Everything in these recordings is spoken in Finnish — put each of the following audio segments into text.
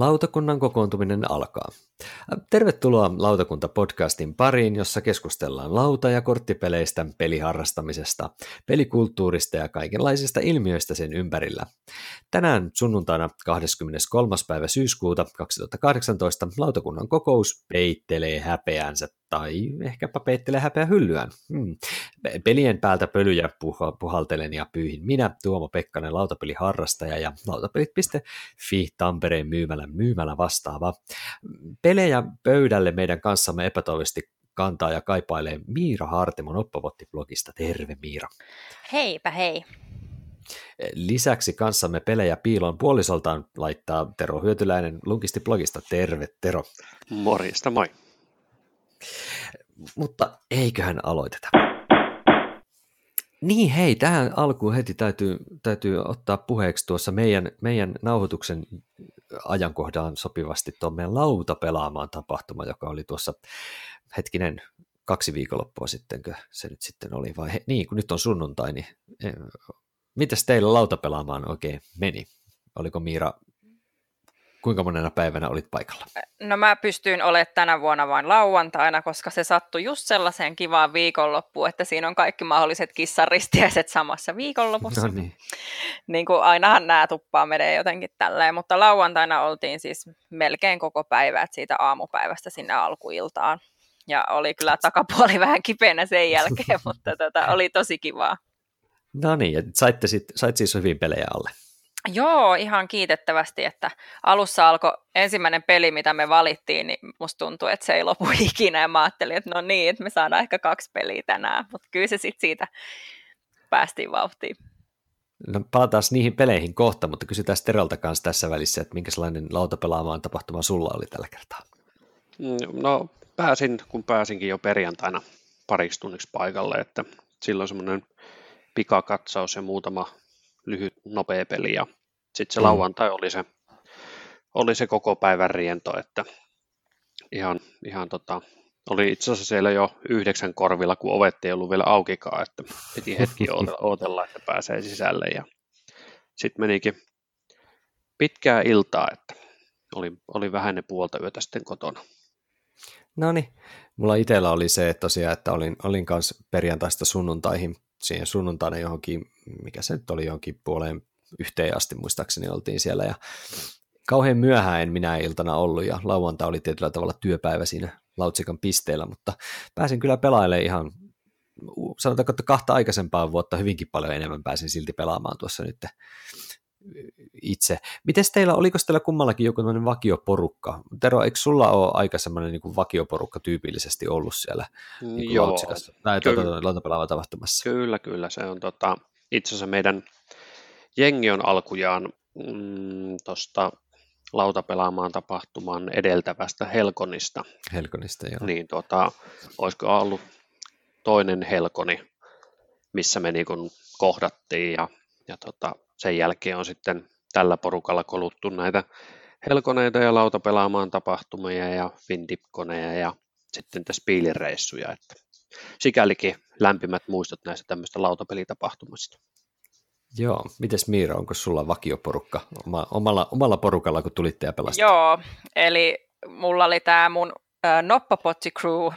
Lautakunnan kokoontuminen alkaa. Tervetuloa Lautakunta-podcastin pariin, jossa keskustellaan lauta- ja korttipeleistä, peliharrastamisesta, pelikulttuurista ja kaikenlaisista ilmiöistä sen ympärillä. Tänään sunnuntaina 23. päivä syyskuuta 2018 lautakunnan kokous peittelee häpeänsä tai ehkäpä peittelee häpeä hyllyään. Hmm. Pelien päältä pölyjä puh- puhaltelen ja pyyhin minä, Tuomo Pekkanen, lautapeliharrastaja ja lautapelit.fi Tampereen myymälä myymälä vastaava. Pelejä pöydälle meidän kanssamme epätoivosti kantaa ja kaipailee Miira Hartimon Oppovotti-blogista. Terve Miira. Heipä hei. Lisäksi kanssamme pelejä piilon puolisoltaan laittaa Tero Hyötyläinen Lunkisti-blogista. Terve Tero. Morjesta, moi. Mutta eiköhän aloiteta. Niin hei, tähän alkuun heti täytyy, täytyy ottaa puheeksi tuossa meidän, meidän nauhoituksen ajankohdaan sopivasti tuon meidän lautapelaamaan tapahtuma, joka oli tuossa hetkinen kaksi viikonloppua sittenkö se nyt sitten oli, vai he, niin kun nyt on sunnuntai, niin eh, mitäs teillä lautapelaamaan oikein meni? Oliko Miira Kuinka monena päivänä olit paikalla? No mä pystyin olemaan tänä vuonna vain lauantaina, koska se sattui just sellaiseen kivaan viikonloppuun, että siinä on kaikki mahdolliset kissaristiäiset samassa viikonlopussa. No niin. niin kuin ainahan nämä tuppaa menee jotenkin tälleen, mutta lauantaina oltiin siis melkein koko päivä, että siitä aamupäivästä sinne alkuiltaan. Ja oli kyllä takapuoli vähän kipeänä sen jälkeen, mutta tota, oli tosi kivaa. No niin, ja saitte sit, sait siis hyvin pelejä alle. Joo, ihan kiitettävästi, että alussa alkoi ensimmäinen peli, mitä me valittiin, niin musta tuntui, että se ei lopu ikinä, ja mä ajattelin, että no niin, että me saadaan ehkä kaksi peliä tänään, mutta kyllä se sitten siitä päästiin vauhtiin. No palataan niihin peleihin kohta, mutta kysytään Terolta kanssa tässä välissä, että minkälainen lautapelaamaan tapahtuma sulla oli tällä kertaa? No pääsin, kun pääsinkin jo perjantaina pariksi tunniksi paikalle, että silloin semmoinen pikakatsaus ja muutama lyhyt, nopea peli ja sitten se mm. lauantai oli se, oli se koko päivän riento, että ihan, ihan tota, oli itse asiassa siellä jo yhdeksän korvilla, kun ovet ei ollut vielä aukikaan, että piti hetki odotella, että pääsee sisälle ja sitten menikin pitkää iltaa, että oli, oli vähän ne puolta yötä sitten kotona. No niin, mulla itsellä oli se, että tosiaan, että olin, olin kanssa perjantaista sunnuntaihin siihen sunnuntaina johonkin, mikä se nyt oli, johonkin puoleen yhteen asti muistaakseni oltiin siellä. Ja kauhean myöhään en minä iltana ollut ja lauantai oli tietyllä tavalla työpäivä siinä Lautsikan pisteellä, mutta pääsin kyllä pelailemaan ihan sanotaanko, että kahta aikaisempaa vuotta hyvinkin paljon enemmän pääsin silti pelaamaan tuossa nyt itse. Miten teillä, oliko teillä kummallakin joku vakioporukka? Tero, eikö sulla ole aika semmoinen niin vakioporukka tyypillisesti ollut siellä niin Joo, tai tuota, tuota, lautapelaava tapahtumassa? Kyllä, kyllä. Se on tota, itse asiassa meidän jengi on alkujaan mm, tuosta lautapelaamaan tapahtuman edeltävästä Helkonista. Helkonista, joo. Niin tota, olisiko ollut toinen Helkoni, missä me niin kohdattiin ja, ja tota, sen jälkeen on sitten tällä porukalla koluttu näitä helkoneita ja lautapelaamaan tapahtumia ja Findip-koneja ja sitten tässä piilireissuja, että sikälikin lämpimät muistot näistä tämmöistä lautapelitapahtumista. Joo, mites Miira, onko sulla vakioporukka oma, omalla, omalla porukalla, kun tulitte ja pelasitte? Joo, eli mulla oli tämä mun äh, Noppapotti crew,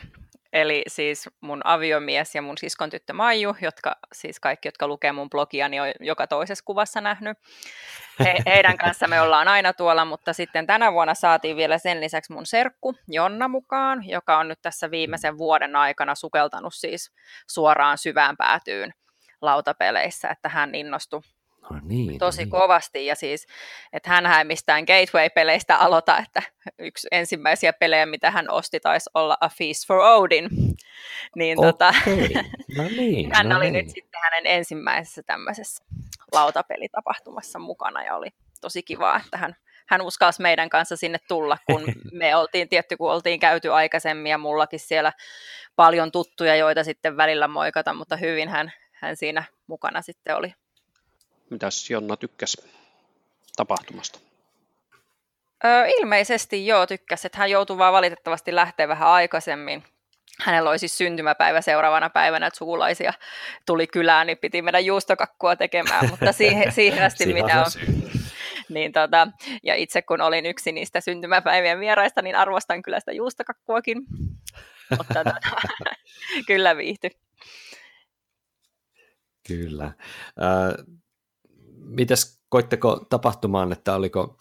Eli siis mun aviomies ja mun siskon tyttö Maiju, jotka siis kaikki, jotka lukee mun blogia, niin on joka toisessa kuvassa nähnyt. He, heidän kanssa me ollaan aina tuolla, mutta sitten tänä vuonna saatiin vielä sen lisäksi mun serkku Jonna mukaan, joka on nyt tässä viimeisen vuoden aikana sukeltanut siis suoraan syvään päätyyn lautapeleissä, että hän innostui No niin, no tosi no niin. kovasti ja siis, että hän ei mistään Gateway-peleistä aloita, että yksi ensimmäisiä pelejä, mitä hän osti, taisi olla A Feast for Odin. Niin, okay. tota, no niin, hän no oli niin. nyt sitten hänen ensimmäisessä tämmöisessä lautapelitapahtumassa mukana ja oli tosi kiva, että hän, hän uskalsi meidän kanssa sinne tulla, kun me oltiin tietty, kun oltiin käyty aikaisemmin ja mullakin siellä paljon tuttuja, joita sitten välillä moikata, mutta hyvin hän, hän siinä mukana sitten oli. Mitäs Jonna tykkäsi tapahtumasta? Öö, ilmeisesti joo tykkäsi, että hän joutui vaan valitettavasti lähteä vähän aikaisemmin. Hänellä oli siis syntymäpäivä seuraavana päivänä, että sukulaisia tuli kylään, niin piti mennä juustokakkua tekemään, mutta siihen, siihen asti mitä on, niin tota, ja itse kun olin yksi niistä syntymäpäivien vieraista, niin arvostan kyllä sitä juustokakkuakin. Mutta tota, kyllä viihty. Kyllä. Äh, mitäs koitteko tapahtumaan, että oliko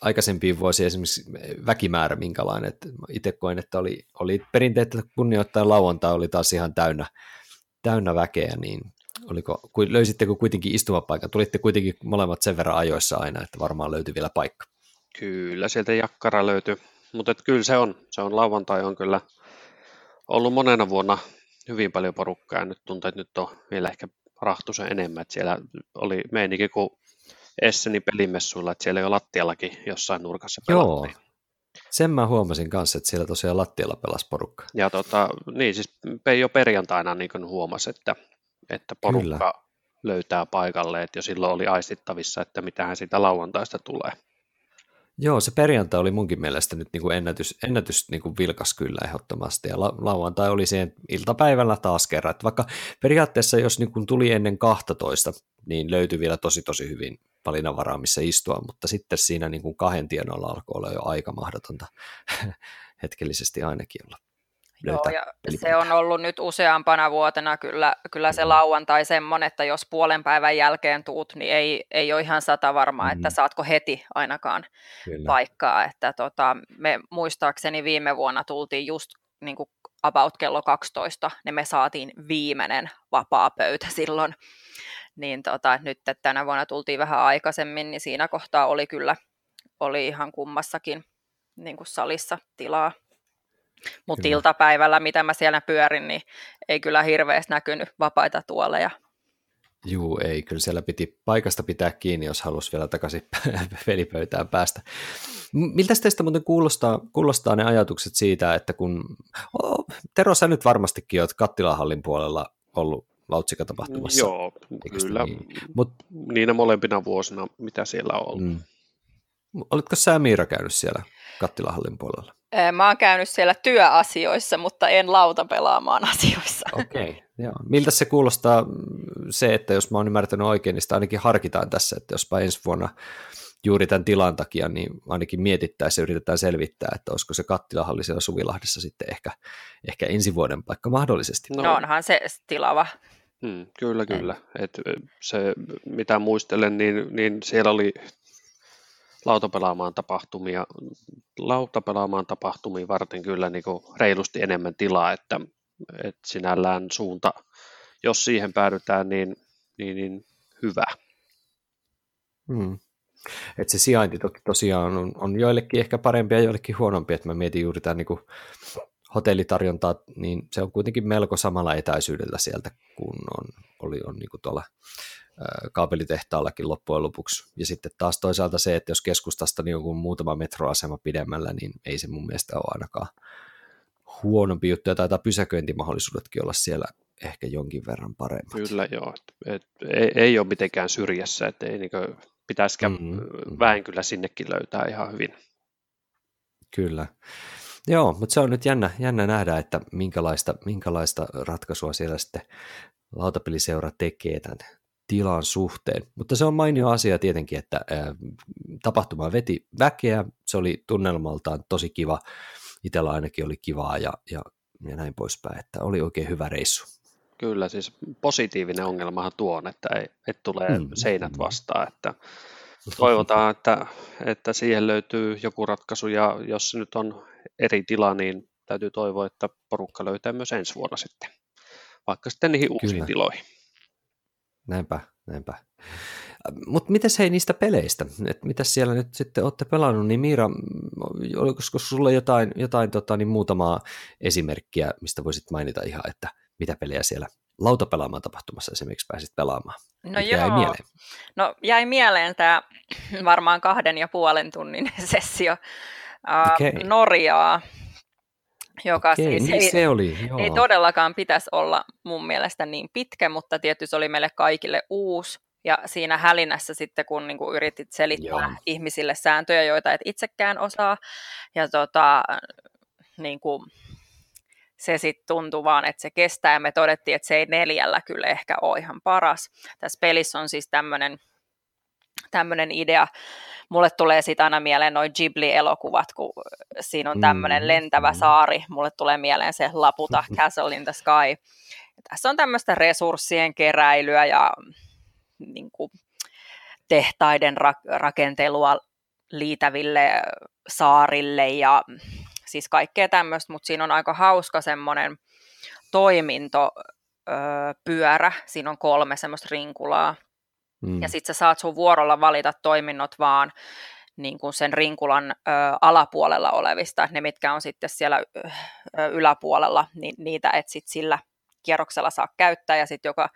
aikaisempiin vuosiin esimerkiksi väkimäärä minkälainen, että itse koin, että oli, oli perinteitä kunnioittain lauantai oli taas ihan täynnä, täynnä väkeä, niin oliko, löysittekö kuitenkin istumapaikan? Tulitte kuitenkin molemmat sen verran ajoissa aina, että varmaan löytyi vielä paikka. Kyllä, sieltä jakkara löytyi, mutta kyllä se on, se on lauantai on kyllä ollut monena vuonna hyvin paljon porukkaa ja nyt tuntuu, että nyt on vielä ehkä rahtusen enemmän, että siellä oli meininki kuin Esseni pelimessuilla, että siellä jo lattiallakin jossain nurkassa pelattiin. Joo, sen mä huomasin kanssa, että siellä tosiaan lattialla pelasi porukka. Ja tota, niin siis jo perjantaina niin huomasi, että, että porukka Kyllä. löytää paikalle, että jo silloin oli aistittavissa, että mitähän siitä lauantaista tulee. Joo, se perjantai oli munkin mielestä nyt niin kuin ennätys, ennätys niin kuin vilkas kyllä ehdottomasti, ja la, lauantai oli siihen iltapäivällä taas kerran, että vaikka periaatteessa jos niin kuin tuli ennen 12, niin löytyi vielä tosi tosi hyvin valinnanvaraa, missä istua, mutta sitten siinä niin kuin kahden tienoilla alkoi olla jo aika mahdotonta hetkellisesti ainakin olla. Joo, ja se on ollut nyt useampana vuotena kyllä, kyllä se mm. lauantai semmoinen, että jos puolen päivän jälkeen tuut, niin ei, ei ole ihan sata varmaa, mm. että saatko heti ainakaan kyllä. paikkaa. Että tota, me muistaakseni viime vuonna tultiin just niin kuin about kello 12, niin me saatiin viimeinen vapaa pöytä silloin niin tota, nyt että tänä vuonna tultiin vähän aikaisemmin, niin siinä kohtaa oli kyllä oli ihan kummassakin niin kuin salissa tilaa. Mutta iltapäivällä, mitä mä siellä pyörin, niin ei kyllä hirveästi näkynyt vapaita tuoleja. Juu, ei. Kyllä siellä piti paikasta pitää kiinni, jos halusi vielä takaisin pelipöytään päästä. Miltä teistä muuten kuulostaa, kuulostaa ne ajatukset siitä, että kun... Oh, Tero, sä nyt varmastikin olet kattilahallin puolella ollut Lautsika-tapahtumassa. Joo, kyllä. Niin? Mut, Niinä molempina vuosina, mitä siellä on ollut. Mm. Oletko sä Miira käynyt siellä kattilahallin puolella? Mä oon käynyt siellä työasioissa, mutta en lautapelaamaan asioissa. Okei, okay, joo. Miltä se kuulostaa mm, se, että jos mä oon ymmärtänyt oikein, niin sitä ainakin harkitaan tässä, että jospa ensi vuonna juuri tämän tilan takia, niin ainakin mietittäisiin ja yritetään selvittää, että olisiko se kattilahalli siellä Suvilahdessa sitten ehkä, ehkä ensi vuoden paikka mahdollisesti. No, no onhan se tilava. Hmm, kyllä, kyllä. Et se, mitä muistelen, niin, niin siellä oli lautapelaamaan tapahtumia, lautapelaamaan tapahtumia varten kyllä niin kuin reilusti enemmän tilaa, että, että sinällään suunta, jos siihen päädytään, niin, niin, niin hyvä. Hmm. Et se sijainti toki tosiaan on, on joillekin ehkä parempi ja joillekin huonompi, että mä mietin juuri tämän niin hotellitarjontaa, niin se on kuitenkin melko samalla etäisyydellä sieltä, kun on, oli on niin kuin tuolla kaapelitehtaallakin loppujen lopuksi. Ja sitten taas toisaalta se, että jos keskustasta niin joku muutama metroasema pidemmällä, niin ei se mun mielestä ole ainakaan huonompi juttu, ja taitaa pysäköintimahdollisuudetkin olla siellä ehkä jonkin verran paremmat. Kyllä joo, et, et, ei, ei ole mitenkään syrjässä, että ei niin pitäisikö mm-hmm. mm-hmm. väen kyllä sinnekin löytää ihan hyvin. Kyllä. Joo, mutta se on nyt jännä, jännä nähdä, että minkälaista, minkälaista ratkaisua siellä sitten lautapeliseura tekee tämän tilan suhteen. Mutta se on mainio asia tietenkin, että tapahtuma veti väkeä, se oli tunnelmaltaan tosi kiva, itsellä ainakin oli kivaa ja, ja, ja näin poispäin, että oli oikein hyvä reissu. Kyllä, siis positiivinen ongelmahan tuo on, että ei, et tulee mm. seinät mm. vastaan, että toivotaan, että, että siihen löytyy joku ratkaisu ja jos se nyt on eri tila, niin täytyy toivoa, että porukka löytää myös ensi vuonna sitten, vaikka sitten niihin Kyllä. uusiin tiloihin. Näinpä, näinpä. Mutta miten hei niistä peleistä, että mitä siellä nyt sitten olette pelannut, niin Miira, oliko sulla jotain, jotain tota, niin muutamaa esimerkkiä, mistä voisit mainita ihan, että mitä pelejä siellä lautapelaamaan tapahtumassa esimerkiksi pääsit pelaamaan? No Mitkä joo, jäi mieleen? no jäi mieleen tämä varmaan kahden ja puolen tunnin sessio uh, okay. Norjaa, joka okay, siis niin ei, se oli, joo. ei todellakaan pitäisi olla mun mielestä niin pitkä, mutta tietysti se oli meille kaikille uusi. Ja siinä hälinässä sitten, kun niin kuin yritit selittää joo. ihmisille sääntöjä, joita et itsekään osaa, ja tota, niin kuin, se sitten tuntui vaan, että se kestää, ja me todettiin, että se ei neljällä kyllä ehkä ole ihan paras. Tässä pelissä on siis tämmöinen idea, mulle tulee siitä aina mieleen noin Ghibli-elokuvat, kun siinä on tämmöinen mm, lentävä mm. saari, mulle tulee mieleen se Laputa Castle in the Sky. Ja tässä on tämmöistä resurssien keräilyä ja niin kuin, tehtaiden ra- rakentelua liitäville saarille ja siis kaikkea tämmöistä, mutta siinä on aika hauska semmoinen toimintopyörä, siinä on kolme semmoista rinkulaa, mm. ja sitten sä saat sun vuorolla valita toiminnot vaan niin kuin sen rinkulan ö, alapuolella olevista, ne mitkä on sitten siellä ö, yläpuolella, niin niitä et sit sillä kierroksella saa käyttää, ja sitten joka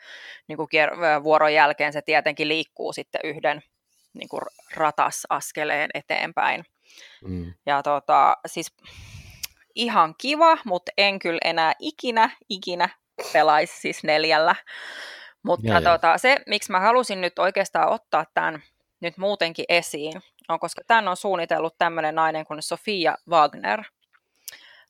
niin kuin kier- vuoron jälkeen se tietenkin liikkuu sitten yhden niin kuin ratasaskeleen eteenpäin. Mm. Ja tota, siis ihan kiva, mutta en kyllä enää ikinä, ikinä pelaisi siis neljällä. Mutta ja, tota, se, miksi mä halusin nyt oikeastaan ottaa tämän nyt muutenkin esiin, on koska tämän on suunnitellut tämmöinen nainen kuin Sofia Wagner.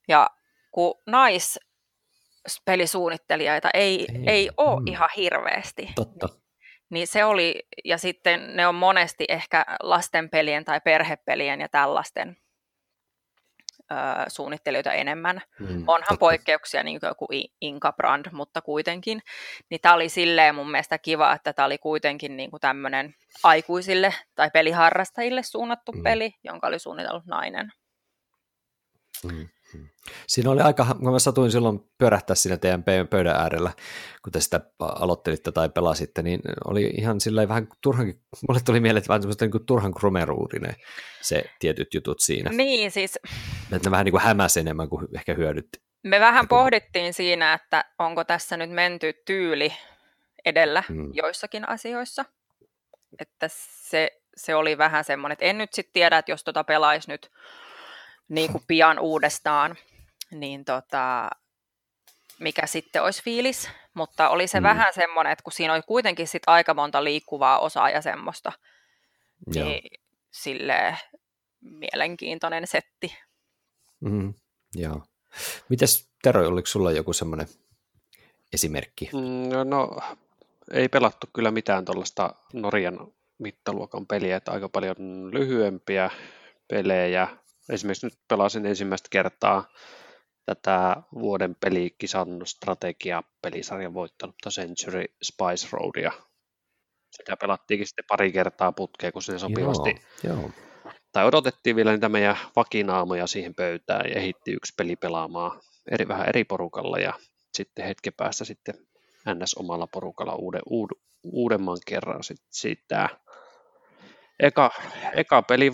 Ja kun naispelisuunnittelijoita ei, ei, ei ole mm. ihan hirveästi. Totta. Niin se oli, ja sitten ne on monesti ehkä lastenpelien tai perhepelien ja tällaisten suunnittelijoita enemmän. Mm, Onhan totta. poikkeuksia, niin kuin joku Inka Brand, mutta kuitenkin. Niin tämä oli silleen mun mielestä kiva, että tämä oli kuitenkin niin kuin tämmöinen aikuisille tai peliharrastajille suunnattu mm. peli, jonka oli suunnitellut nainen. Mm. Siinä oli aika, kun mä satuin silloin pyörähtää siinä teidän pöydän äärellä, kun te sitä aloittelitte tai pelasitte, niin oli ihan sillä vähän turhankin, mulle tuli mieleen, että vähän semmoista niin kuin turhan krumeruurinen se tietyt jutut siinä. Niin siis. Että ne vähän niin kuin hämäsi enemmän kuin ehkä hyödytti. Me vähän pohdittiin siinä, että onko tässä nyt menty tyyli edellä hmm. joissakin asioissa. Että se, se oli vähän semmoinen, että en nyt sitten tiedä, että jos tota pelaisi nyt niin kuin pian uudestaan, niin tota, mikä sitten olisi fiilis, mutta oli se mm. vähän semmoinen, että kun siinä oli kuitenkin sit aika monta liikkuvaa osaa ja semmoista, Joo. niin sille mielenkiintoinen setti. Mm, joo. Mites Tero, oliko sulla joku semmoinen esimerkki? Mm, no, ei pelattu kyllä mitään tuollaista Norjan mittaluokan peliä, että aika paljon lyhyempiä pelejä, Esimerkiksi nyt pelasin ensimmäistä kertaa tätä vuoden pelikisan strategia pelisarjan voittanutta Century Spice Roadia. Sitä pelattiinkin sitten pari kertaa putkeen, kun se sopivasti. Joo, joo. Tai odotettiin vielä niitä meidän vakinaamoja siihen pöytään ja ehitti yksi peli pelaamaan eri, vähän eri porukalla ja sitten hetken päästä sitten NS omalla porukalla uuden, uud, uudemman kerran sitten siitä eka, eka pelin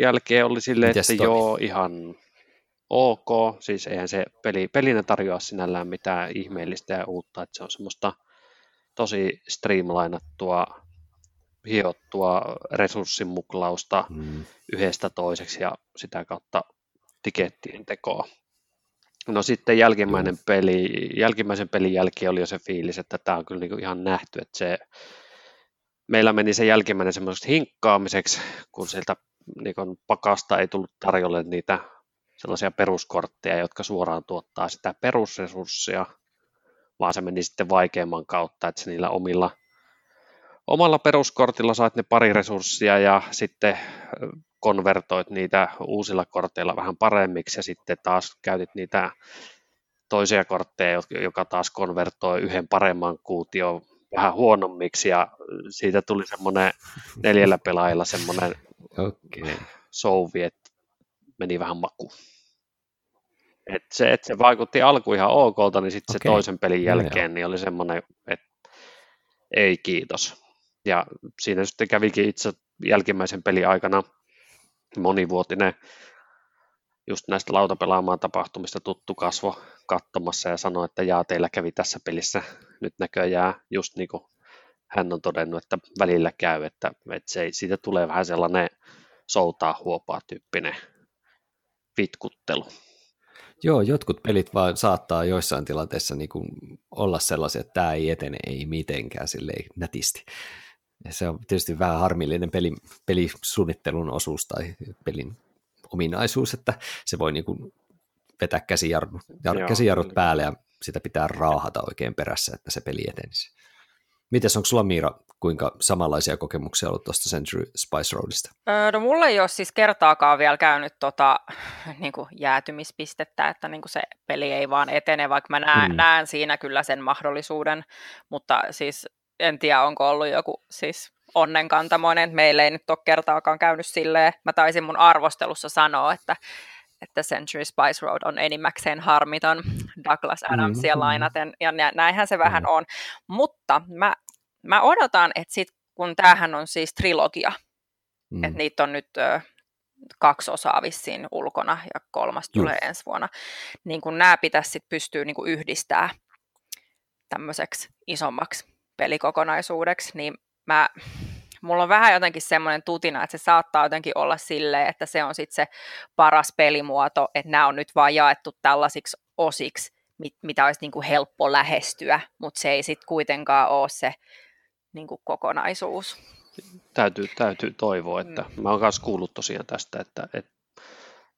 jälkeen oli silleen, Mites että toi? joo, ihan ok. Siis eihän se peli, pelinä tarjoa sinällään mitään ihmeellistä ja uutta, että se on semmoista tosi streamlainattua, hiottua resurssimuklausta mm. yhdestä toiseksi ja sitä kautta tikettien tekoa. No sitten jälkimmäinen peli, jälkimmäisen pelin jälkeen oli jo se fiilis, että tämä on kyllä niinku ihan nähty, että se meillä meni se jälkimmäinen semmoiseksi hinkkaamiseksi, kun sieltä niin pakasta ei tullut tarjolle niitä sellaisia peruskortteja, jotka suoraan tuottaa sitä perusresurssia, vaan se meni sitten vaikeamman kautta, että niillä omilla, omalla peruskortilla saat ne pari resurssia ja sitten konvertoit niitä uusilla korteilla vähän paremmiksi ja sitten taas käytit niitä toisia kortteja, joka taas konvertoi yhden paremman kuution vähän huonommiksi ja siitä tuli semmoinen neljällä pelaajalla semmoinen okay. souvi, että meni vähän maku. Et se, että se vaikutti alku ihan okolta, niin sitten okay. se toisen pelin jälkeen no, niin oli semmoinen, että ei kiitos. Ja siinä sitten kävikin itse jälkimmäisen pelin aikana monivuotinen just näistä lautapelaamaan tapahtumista tuttu kasvo katsomassa ja sanoi, että jaa, teillä kävi tässä pelissä nyt näköjään just niin kuin hän on todennut, että välillä käy, että, että se, siitä tulee vähän sellainen soutaa huopaa tyyppinen vitkuttelu. Joo, jotkut pelit vaan saattaa joissain tilanteissa niin kuin olla sellaisia, että tämä ei etene ei mitenkään silleen nätisti. Ja se on tietysti vähän harmillinen peli, pelisuunnittelun osuus tai pelin ominaisuus, että se voi niin kuin vetää käsijarrut, jar, käsijarrut päälle ja sitä pitää raahata oikein perässä, että se peli etenisi. Mites onko sulla Miira, kuinka samanlaisia kokemuksia ollut tuosta Century Spice Roadista? Öö, no mulla ei ole siis kertaakaan vielä käynyt tota, niin kuin jäätymispistettä, että niin kuin se peli ei vaan etene, vaikka mä näen, mm. näen siinä kyllä sen mahdollisuuden, mutta siis en tiedä onko ollut joku siis onnenkantamoinen, että meillä ei nyt ole kertaakaan käynyt silleen, mä taisin mun arvostelussa sanoa, että että Century Spice Road on enimmäkseen harmiton Douglas Adamsia mm-hmm. lainaten, ja näinhän se vähän mm-hmm. on. Mutta mä, mä odotan, että sit, kun tämähän on siis trilogia, mm. että niitä on nyt ö, kaksi osaa vissiin ulkona ja kolmas tulee mm. ensi vuonna, niin kun nämä pitäisi sit pystyä niin yhdistää tämmöiseksi isommaksi pelikokonaisuudeksi, niin mä mulla on vähän jotenkin semmoinen tutina, että se saattaa jotenkin olla silleen, että se on sitten se paras pelimuoto, että nämä on nyt vaan jaettu tällaisiksi osiksi, mit, mitä olisi niin kuin helppo lähestyä, mutta se ei sitten kuitenkaan ole se niin kuin kokonaisuus. Täytyy, täytyy toivoa, että mm. mä oon myös kuullut tosiaan tästä, että, että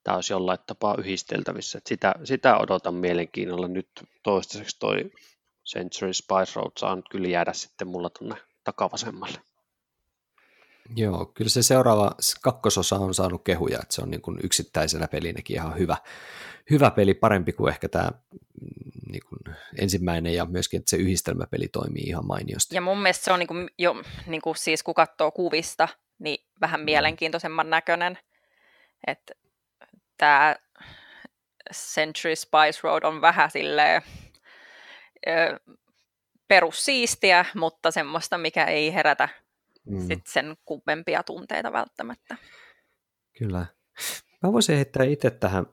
tämä olisi jollain tapaa yhdisteltävissä. Että sitä, sitä odotan mielenkiinnolla. Nyt toistaiseksi toi Century Spice Road saa nyt kyllä jäädä sitten mulla tuonne takavasemmalle. Joo, kyllä se seuraava kakkososa on saanut kehuja, että se on niin kuin yksittäisenä pelinäkin ihan hyvä, hyvä peli, parempi kuin ehkä tämä mm, niin kuin ensimmäinen ja myöskin, että se yhdistelmäpeli toimii ihan mainiosti. Ja mun mielestä se on niin kuin jo, niin kuin siis kun katsoo kuvista, niin vähän mielenkiintoisemman näköinen, että tämä Century Spice Road on vähän silleen perussiistiä, mutta semmoista, mikä ei herätä mm. sit sen kummempia tunteita välttämättä. Kyllä. Mä voisin heittää itse tähän,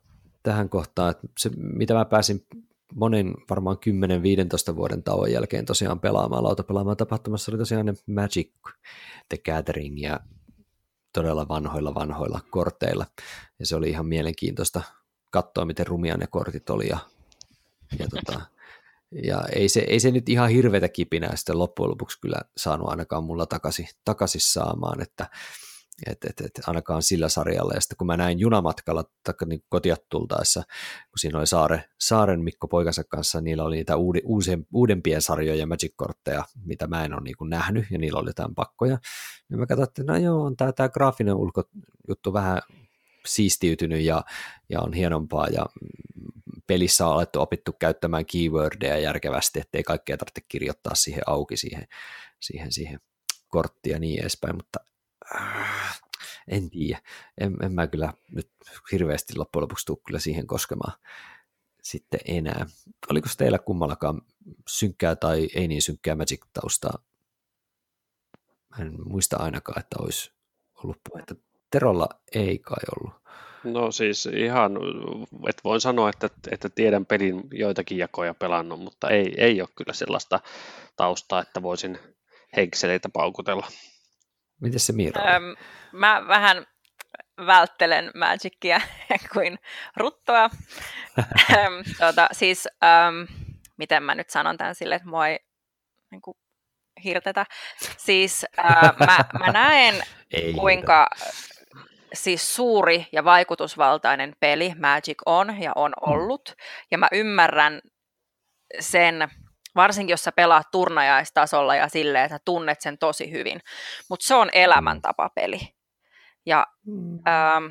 tähän kohtaan, että se, mitä mä pääsin monen varmaan 10-15 vuoden tauon jälkeen tosiaan pelaamaan lautapelaamaan tapahtumassa oli tosiaan ne Magic the Gathering ja todella vanhoilla vanhoilla korteilla. Ja se oli ihan mielenkiintoista katsoa, miten rumia ne kortit oli ja, ja tota, ja ei se, ei se nyt ihan hirveätä kipinää sitten loppujen lopuksi kyllä saanut ainakaan mulla takaisin, takaisin saamaan, että et, et, et, ainakaan sillä sarjalla. Ja sitten kun mä näin junamatkalla niin kotia tultaessa, kun siinä oli Saare, Saaren Mikko poikansa kanssa, niillä oli niitä uudi, uusien, uudempien sarjoja Magic-kortteja, mitä mä en ole niin nähnyt, ja niillä oli jotain pakkoja. Ja mä katsoin, että no joo, on tämä graafinen ulkojuttu vähän siistiytynyt ja, ja on hienompaa ja pelissä on alettu opittu käyttämään keywordeja järkevästi, ettei kaikkea tarvitse kirjoittaa siihen auki siihen, siihen, siihen korttiin ja niin edespäin, mutta äh, en tiedä. En, en mä kyllä nyt hirveästi loppujen lopuksi tule kyllä siihen koskemaan sitten enää. Oliko teillä kummallakaan synkkää tai ei niin synkkää Magic-taustaa? En muista ainakaan, että olisi ollut puhetta. Terolla ei kai ollut. No siis ihan, että voin sanoa, että, että tiedän pelin joitakin jakoja pelannut, mutta ei, ei ole kyllä sellaista taustaa, että voisin henkseleitä paukutella. Miten se Miira Öm, Mä vähän välttelen Magicia kuin ruttoa. tuota, siis, öm, miten mä nyt sanon tämän sille, että mua ei niin kuin, hirtetä. Siis äh, mä, mä näen, ei kuinka siis suuri ja vaikutusvaltainen peli Magic on ja on mm. ollut. Ja mä ymmärrän sen, varsinkin jos sä pelaat turnajaistasolla ja silleen, että tunnet sen tosi hyvin. Mutta se on elämäntapapeli. Ja mm. ähm,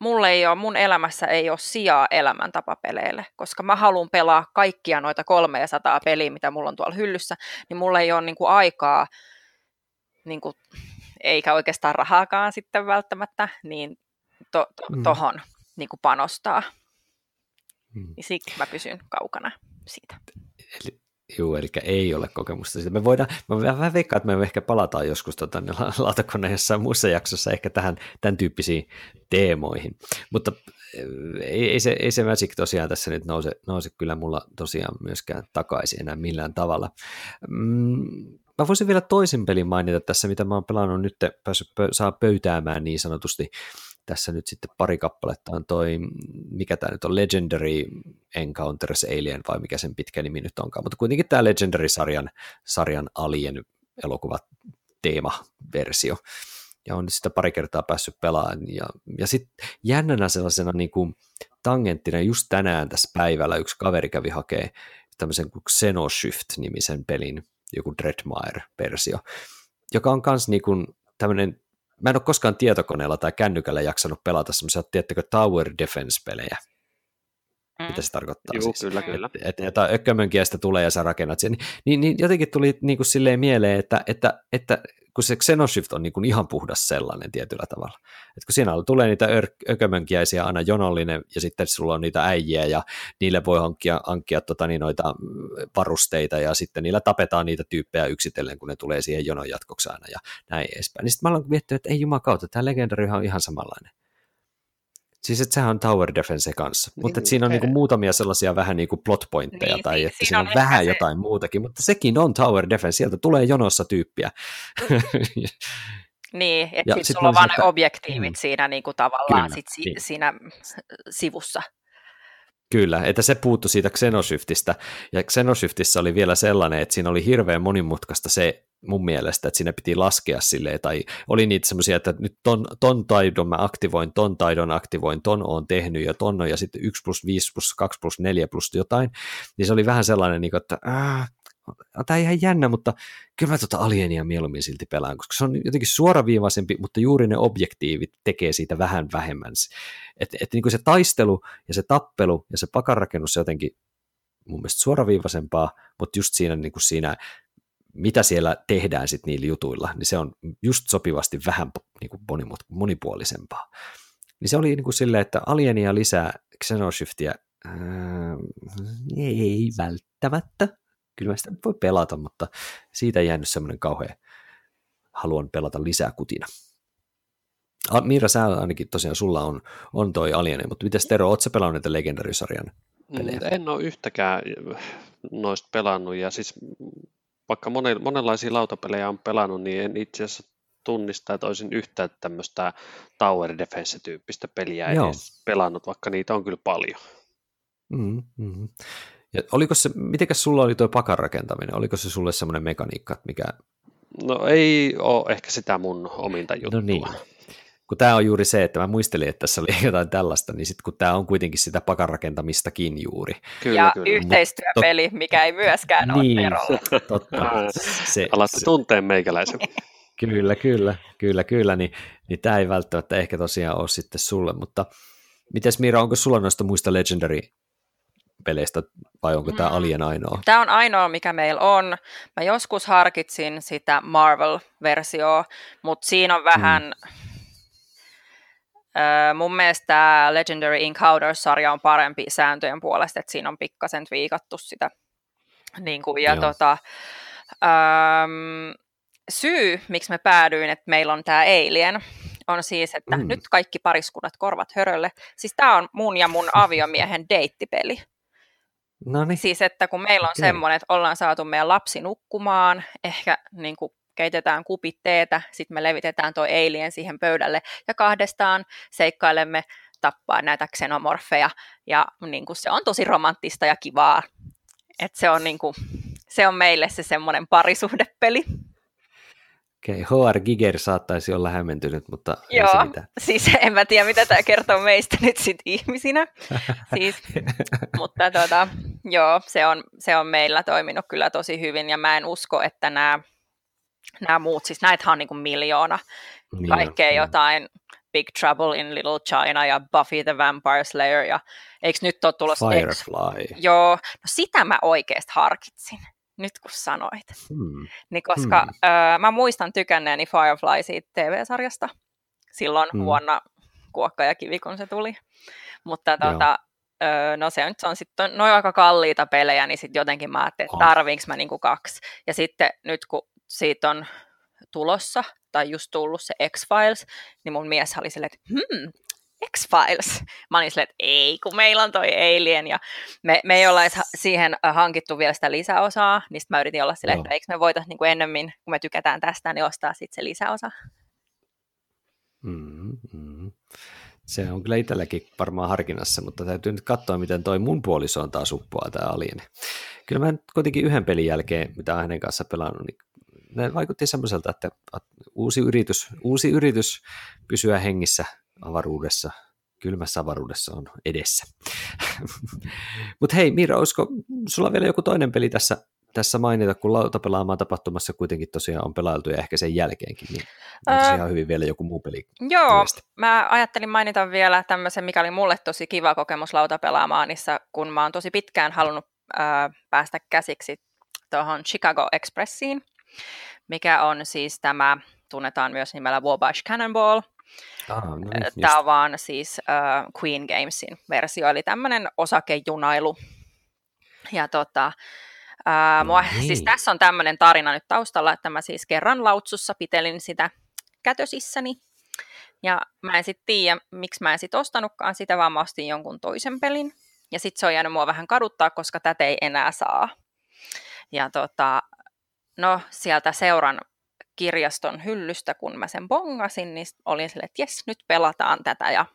mulle ei ole, mun elämässä ei ole sijaa elämäntapapeleille, koska mä haluan pelaa kaikkia noita 300 peliä, mitä mulla on tuolla hyllyssä, niin mulla ei ole niinku aikaa niinku eikä oikeastaan rahaakaan sitten välttämättä, niin to, to, mm. tohon niin kuin panostaa. Mm. Niin siksi mä pysyn kaukana siitä. Eli, Joo, eli ei ole kokemusta siitä. Me voidaan, mä vähän veikkaan, että me ehkä palataan joskus tota, lautakoneen jossain muussa jaksossa ehkä tähän tämän tyyppisiin teemoihin. Mutta eh, ei, ei, se, ei se Magic tosiaan tässä nyt nouse, nouse kyllä mulla tosiaan myöskään takaisin enää millään tavalla. Mm, Mä voisin vielä toisen pelin mainita tässä, mitä mä oon pelannut nyt, päässyt pö- saa pöytäämään niin sanotusti. Tässä nyt sitten pari kappaletta on toi, mikä tämä nyt on, Legendary Encounters Alien, vai mikä sen pitkä nimi nyt onkaan, mutta kuitenkin tämä Legendary-sarjan sarjan Alien elokuva teemaversio. Ja on sitä pari kertaa päässyt pelaamaan. Ja, ja sitten jännänä sellaisena niin kuin tangenttina just tänään tässä päivällä yksi kaveri kävi hakee tämmöisen kuin Xenoshift-nimisen pelin joku Dreadmire-versio, joka on myös niin kuin tämmöinen, mä en ole koskaan tietokoneella tai kännykällä jaksanut pelata semmoisia, tiettäkö, Tower Defense-pelejä, mm. mitä se tarkoittaa Juu, siis. kyllä, kyllä. Että et, jotain ökkömönkiästä tulee ja sä rakennat sen. Niin, niin, niin jotenkin tuli niin kuin silleen mieleen, että, että, että kun se Xenoshift on niin kuin ihan puhdas sellainen tietyllä tavalla. Et kun siinä tulee niitä ökömönkiäisiä aina jonollinen ja sitten sulla on niitä äijiä ja niille voi hankkia, hankkia tota, niin noita varusteita ja sitten niillä tapetaan niitä tyyppejä yksitellen, kun ne tulee siihen jonon jatkoksi aina ja näin edespäin. Niin sitten mä olen miettinyt, että ei jumakauta, tämä Legendary on ihan samanlainen. Siis että sehän on Tower Defense kanssa, niin, mutta siinä on niin kuin muutamia sellaisia vähän niin kuin plot pointteja niin, tai niin, että siinä on, on vähän se... jotain muutakin, mutta sekin on Tower Defense, sieltä tulee jonossa tyyppiä. niin, että sitten sulla on vaan että... objektiivit mm. siinä niin kuin tavallaan Kyllä, sit si- niin. siinä sivussa. Kyllä, että se puuttu siitä Xenoshiftistä, ja Xenoshiftissa oli vielä sellainen, että siinä oli hirveän monimutkaista se mun mielestä, että siinä piti laskea silleen, tai oli niitä semmoisia, että nyt ton, ton taidon mä aktivoin, ton taidon aktivoin, ton on tehnyt ja ton on, ja sitten 1 plus 5 plus 2 plus 4 plus jotain, niin se oli vähän sellainen, niin että äh, tämä ihan jännä, mutta kyllä mä tuota alienia mieluummin silti pelaan, koska se on jotenkin suoraviivaisempi, mutta juuri ne objektiivit tekee siitä vähän vähemmän. Että et niin se taistelu ja se tappelu ja se pakarakennus jotenkin mun mielestä suoraviivaisempaa, mutta just siinä, niin kuin siinä mitä siellä tehdään sitten niillä jutuilla, niin se on just sopivasti vähän niin kuin monipuolisempaa. Niin se oli niin kuin silleen, että alienia lisää Xenoshiftia, ää, ei välttämättä, kyllä mä sitä voi pelata, mutta siitä ei jäänyt semmoinen kauhean haluan pelata lisää kutina. Miira, sä ainakin tosiaan sulla on, on toi Alieni, mutta miten Tero, ootko pelannut näitä pelejä? Mm, en ole yhtäkään noista pelannut, ja siis vaikka monenlaisia lautapelejä on pelannut, niin en itse asiassa tunnista, että olisin yhtään tämmöistä Tower Defense-tyyppistä peliä Joo. edes pelannut, vaikka niitä on kyllä paljon. Mm-hmm. Ja oliko se, mitenkäs sulla oli tuo pakan rakentaminen? Oliko se sulle semmoinen mekaniikka, mikä... No ei ole ehkä sitä mun ominta juttua. No niin. Kun tämä on juuri se, että mä muistelin, että tässä oli jotain tällaista, niin sitten kun tämä on kuitenkin sitä pakan rakentamistakin juuri. Kyllä, ja kyllä. yhteistyöpeli, Mut, mikä ei myöskään niin, ole erolla. Totta. Se, Alatte se, tunteen meikäläisen. Kyllä, kyllä, kyllä, kyllä, niin, niin tämä ei välttämättä ehkä tosiaan ole sitten sulle, mutta mites Mira, onko sulla noista muista Legendary peleistä, vai onko tämä mm. Alien ainoa? Tämä on ainoa, mikä meillä on. Mä joskus harkitsin sitä Marvel-versioa, mutta siinä on vähän... Mm. Öö, mun mielestä tämä Legendary Encounters-sarja on parempi sääntöjen puolesta, että siinä on pikkasen viikattu sitä. Niin kuin, ja tota, öö, syy, miksi me päädyin, että meillä on tämä Alien, on siis, että mm. nyt kaikki pariskunnat korvat hörölle. Siis tämä on mun ja mun aviomiehen deittipeli. Noniin. Siis, että kun meillä on okay. semmoinen, että ollaan saatu meidän lapsi nukkumaan, ehkä niin kuin keitetään kupit teetä, sitten me levitetään tuo alien siihen pöydälle ja kahdestaan seikkailemme tappaa näitä xenomorfeja ja niin kuin se on tosi romanttista ja kivaa. Et se, on niin kuin, se on meille se semmoinen parisuhdepeli. Okei, okay, HR Giger saattaisi olla hämmentynyt, mutta Joo, ei se mitään. siis en mä tiedä, mitä tämä kertoo meistä nyt sit ihmisinä. siis, mutta tota, joo, se on, se on meillä toiminut kyllä tosi hyvin, ja mä en usko, että nämä, nämä muut, siis näitä on niin kuin miljoona, kaikkea jotain Big Trouble in Little China ja Buffy the Vampire Slayer, ja eikö nyt ole tulossa... Firefly. Ex... Joo, no sitä mä oikeasti harkitsin nyt kun sanoit. Hmm. Niin koska hmm. öö, mä muistan tykänneeni Firefly siitä TV-sarjasta silloin hmm. vuonna Kuokka ja Kivi, kun se tuli. Mutta tota, öö, no se on, se on sitten noin aika kalliita pelejä, niin sitten jotenkin mä ajattelin, että tarviinko mä niinku kaksi. Ja sitten nyt kun siitä on tulossa, tai just tullut se X-Files, niin mun mies oli silleen, että hmm, X-Files. Mä olin silleen, että ei, kun meillä on toi Alien, ja me, me ei olla edes siihen äh, hankittu vielä sitä lisäosaa, niin mä yritin olla silleen, no. että eikö me voita niin kuin ennemmin, kun me tykätään tästä, niin ostaa sitten se lisäosa. Mm-hmm. Se on kyllä itselläkin varmaan harkinnassa, mutta täytyy nyt katsoa, miten toi mun puoliso on taas uppoa tämä Alien. Kyllä mä kuitenkin yhden pelin jälkeen, mitä hänen kanssa pelannut, niin ne vaikutti semmoiselta, että uusi yritys, uusi yritys pysyä hengissä avaruudessa, kylmässä avaruudessa on edessä. Mutta hei Mira, olisiko sulla vielä joku toinen peli tässä tässä mainita, kun lautapelaamaan tapahtumassa kuitenkin tosiaan on pelailtu ja ehkä sen jälkeenkin, niin onko öö, ihan hyvin vielä joku muu peli? Joo, lyhyesti? mä ajattelin mainita vielä tämmöisen, mikä oli mulle tosi kiva kokemus lautapelaamaanissa, kun mä oon tosi pitkään halunnut äh, päästä käsiksi tuohon Chicago Expressiin, mikä on siis tämä, tunnetaan myös nimellä Wabash Cannonball, Ah, no niin, Tämä on vaan siis uh, Queen Gamesin versio, eli tämmöinen osakejunailu. Ja tota, uh, mua, siis niin. siis tässä on tämmöinen tarina nyt taustalla, että mä siis kerran lautsussa pitelin sitä kätösissäni. Ja mä en sitten tiedä, miksi mä en sitten ostanutkaan sitä, vaan mä ostin jonkun toisen pelin. Ja sitten se on jäänyt mua vähän kaduttaa, koska tätä ei enää saa. Ja tota, no sieltä seuran kirjaston hyllystä, kun mä sen bongasin, niin olin silleen, että jes, nyt pelataan tätä. Ja,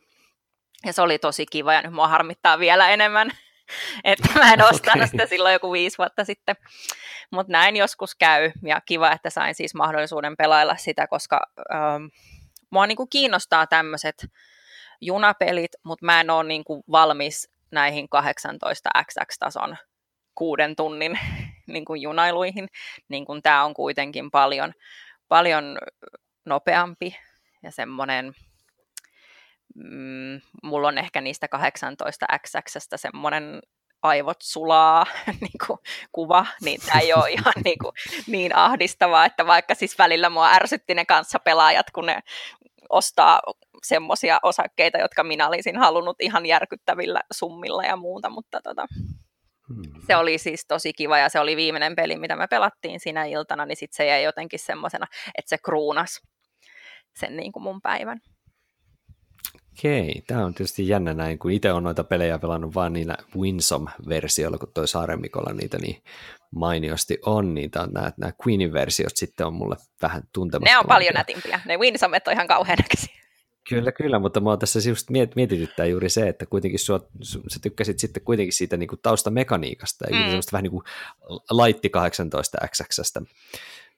ja se oli tosi kiva, ja nyt mua harmittaa vielä enemmän, että mä en ostanut okay. sitä silloin joku viisi vuotta sitten. Mutta näin joskus käy, ja kiva, että sain siis mahdollisuuden pelailla sitä, koska ähm, mua niinku kiinnostaa tämmöiset junapelit, mutta mä en ole niinku valmis näihin 18 XX-tason kuuden tunnin niin kuin junailuihin, niin kuin tämä on kuitenkin paljon, paljon nopeampi ja semmoinen, mm, mulla on ehkä niistä 18 XX semmoinen aivot sulaa niin kuin, kuva, niin tämä ei ole ihan niin, kuin, niin ahdistavaa, että vaikka siis välillä mua ärsytti ne kanssapelaajat, kun ne ostaa semmoisia osakkeita, jotka minä olisin halunnut ihan järkyttävillä summilla ja muuta, mutta tota, Hmm. Se oli siis tosi kiva ja se oli viimeinen peli, mitä me pelattiin siinä iltana, niin sitten se jäi jotenkin semmoisena, että se kruunas sen niin kuin mun päivän. Okei, tämä on tietysti jännä näin, kun itse on noita pelejä pelannut vaan niillä Winsome-versioilla, kun toi Saaremikolla niitä niin mainiosti on, niin nämä, nämä Queenin versiot sitten on mulle vähän tuntemattomia. Ne on paljon nätimpiä, ne Winsomet on ihan kauhean näköisiä. Kyllä, kyllä, mutta mua tässä just miet, mietityttää juuri se, että kuitenkin sua, sä tykkäsit sitten kuitenkin siitä niin kuin taustamekaniikasta ja mm. semmoista vähän niin kuin laitti 18 XX,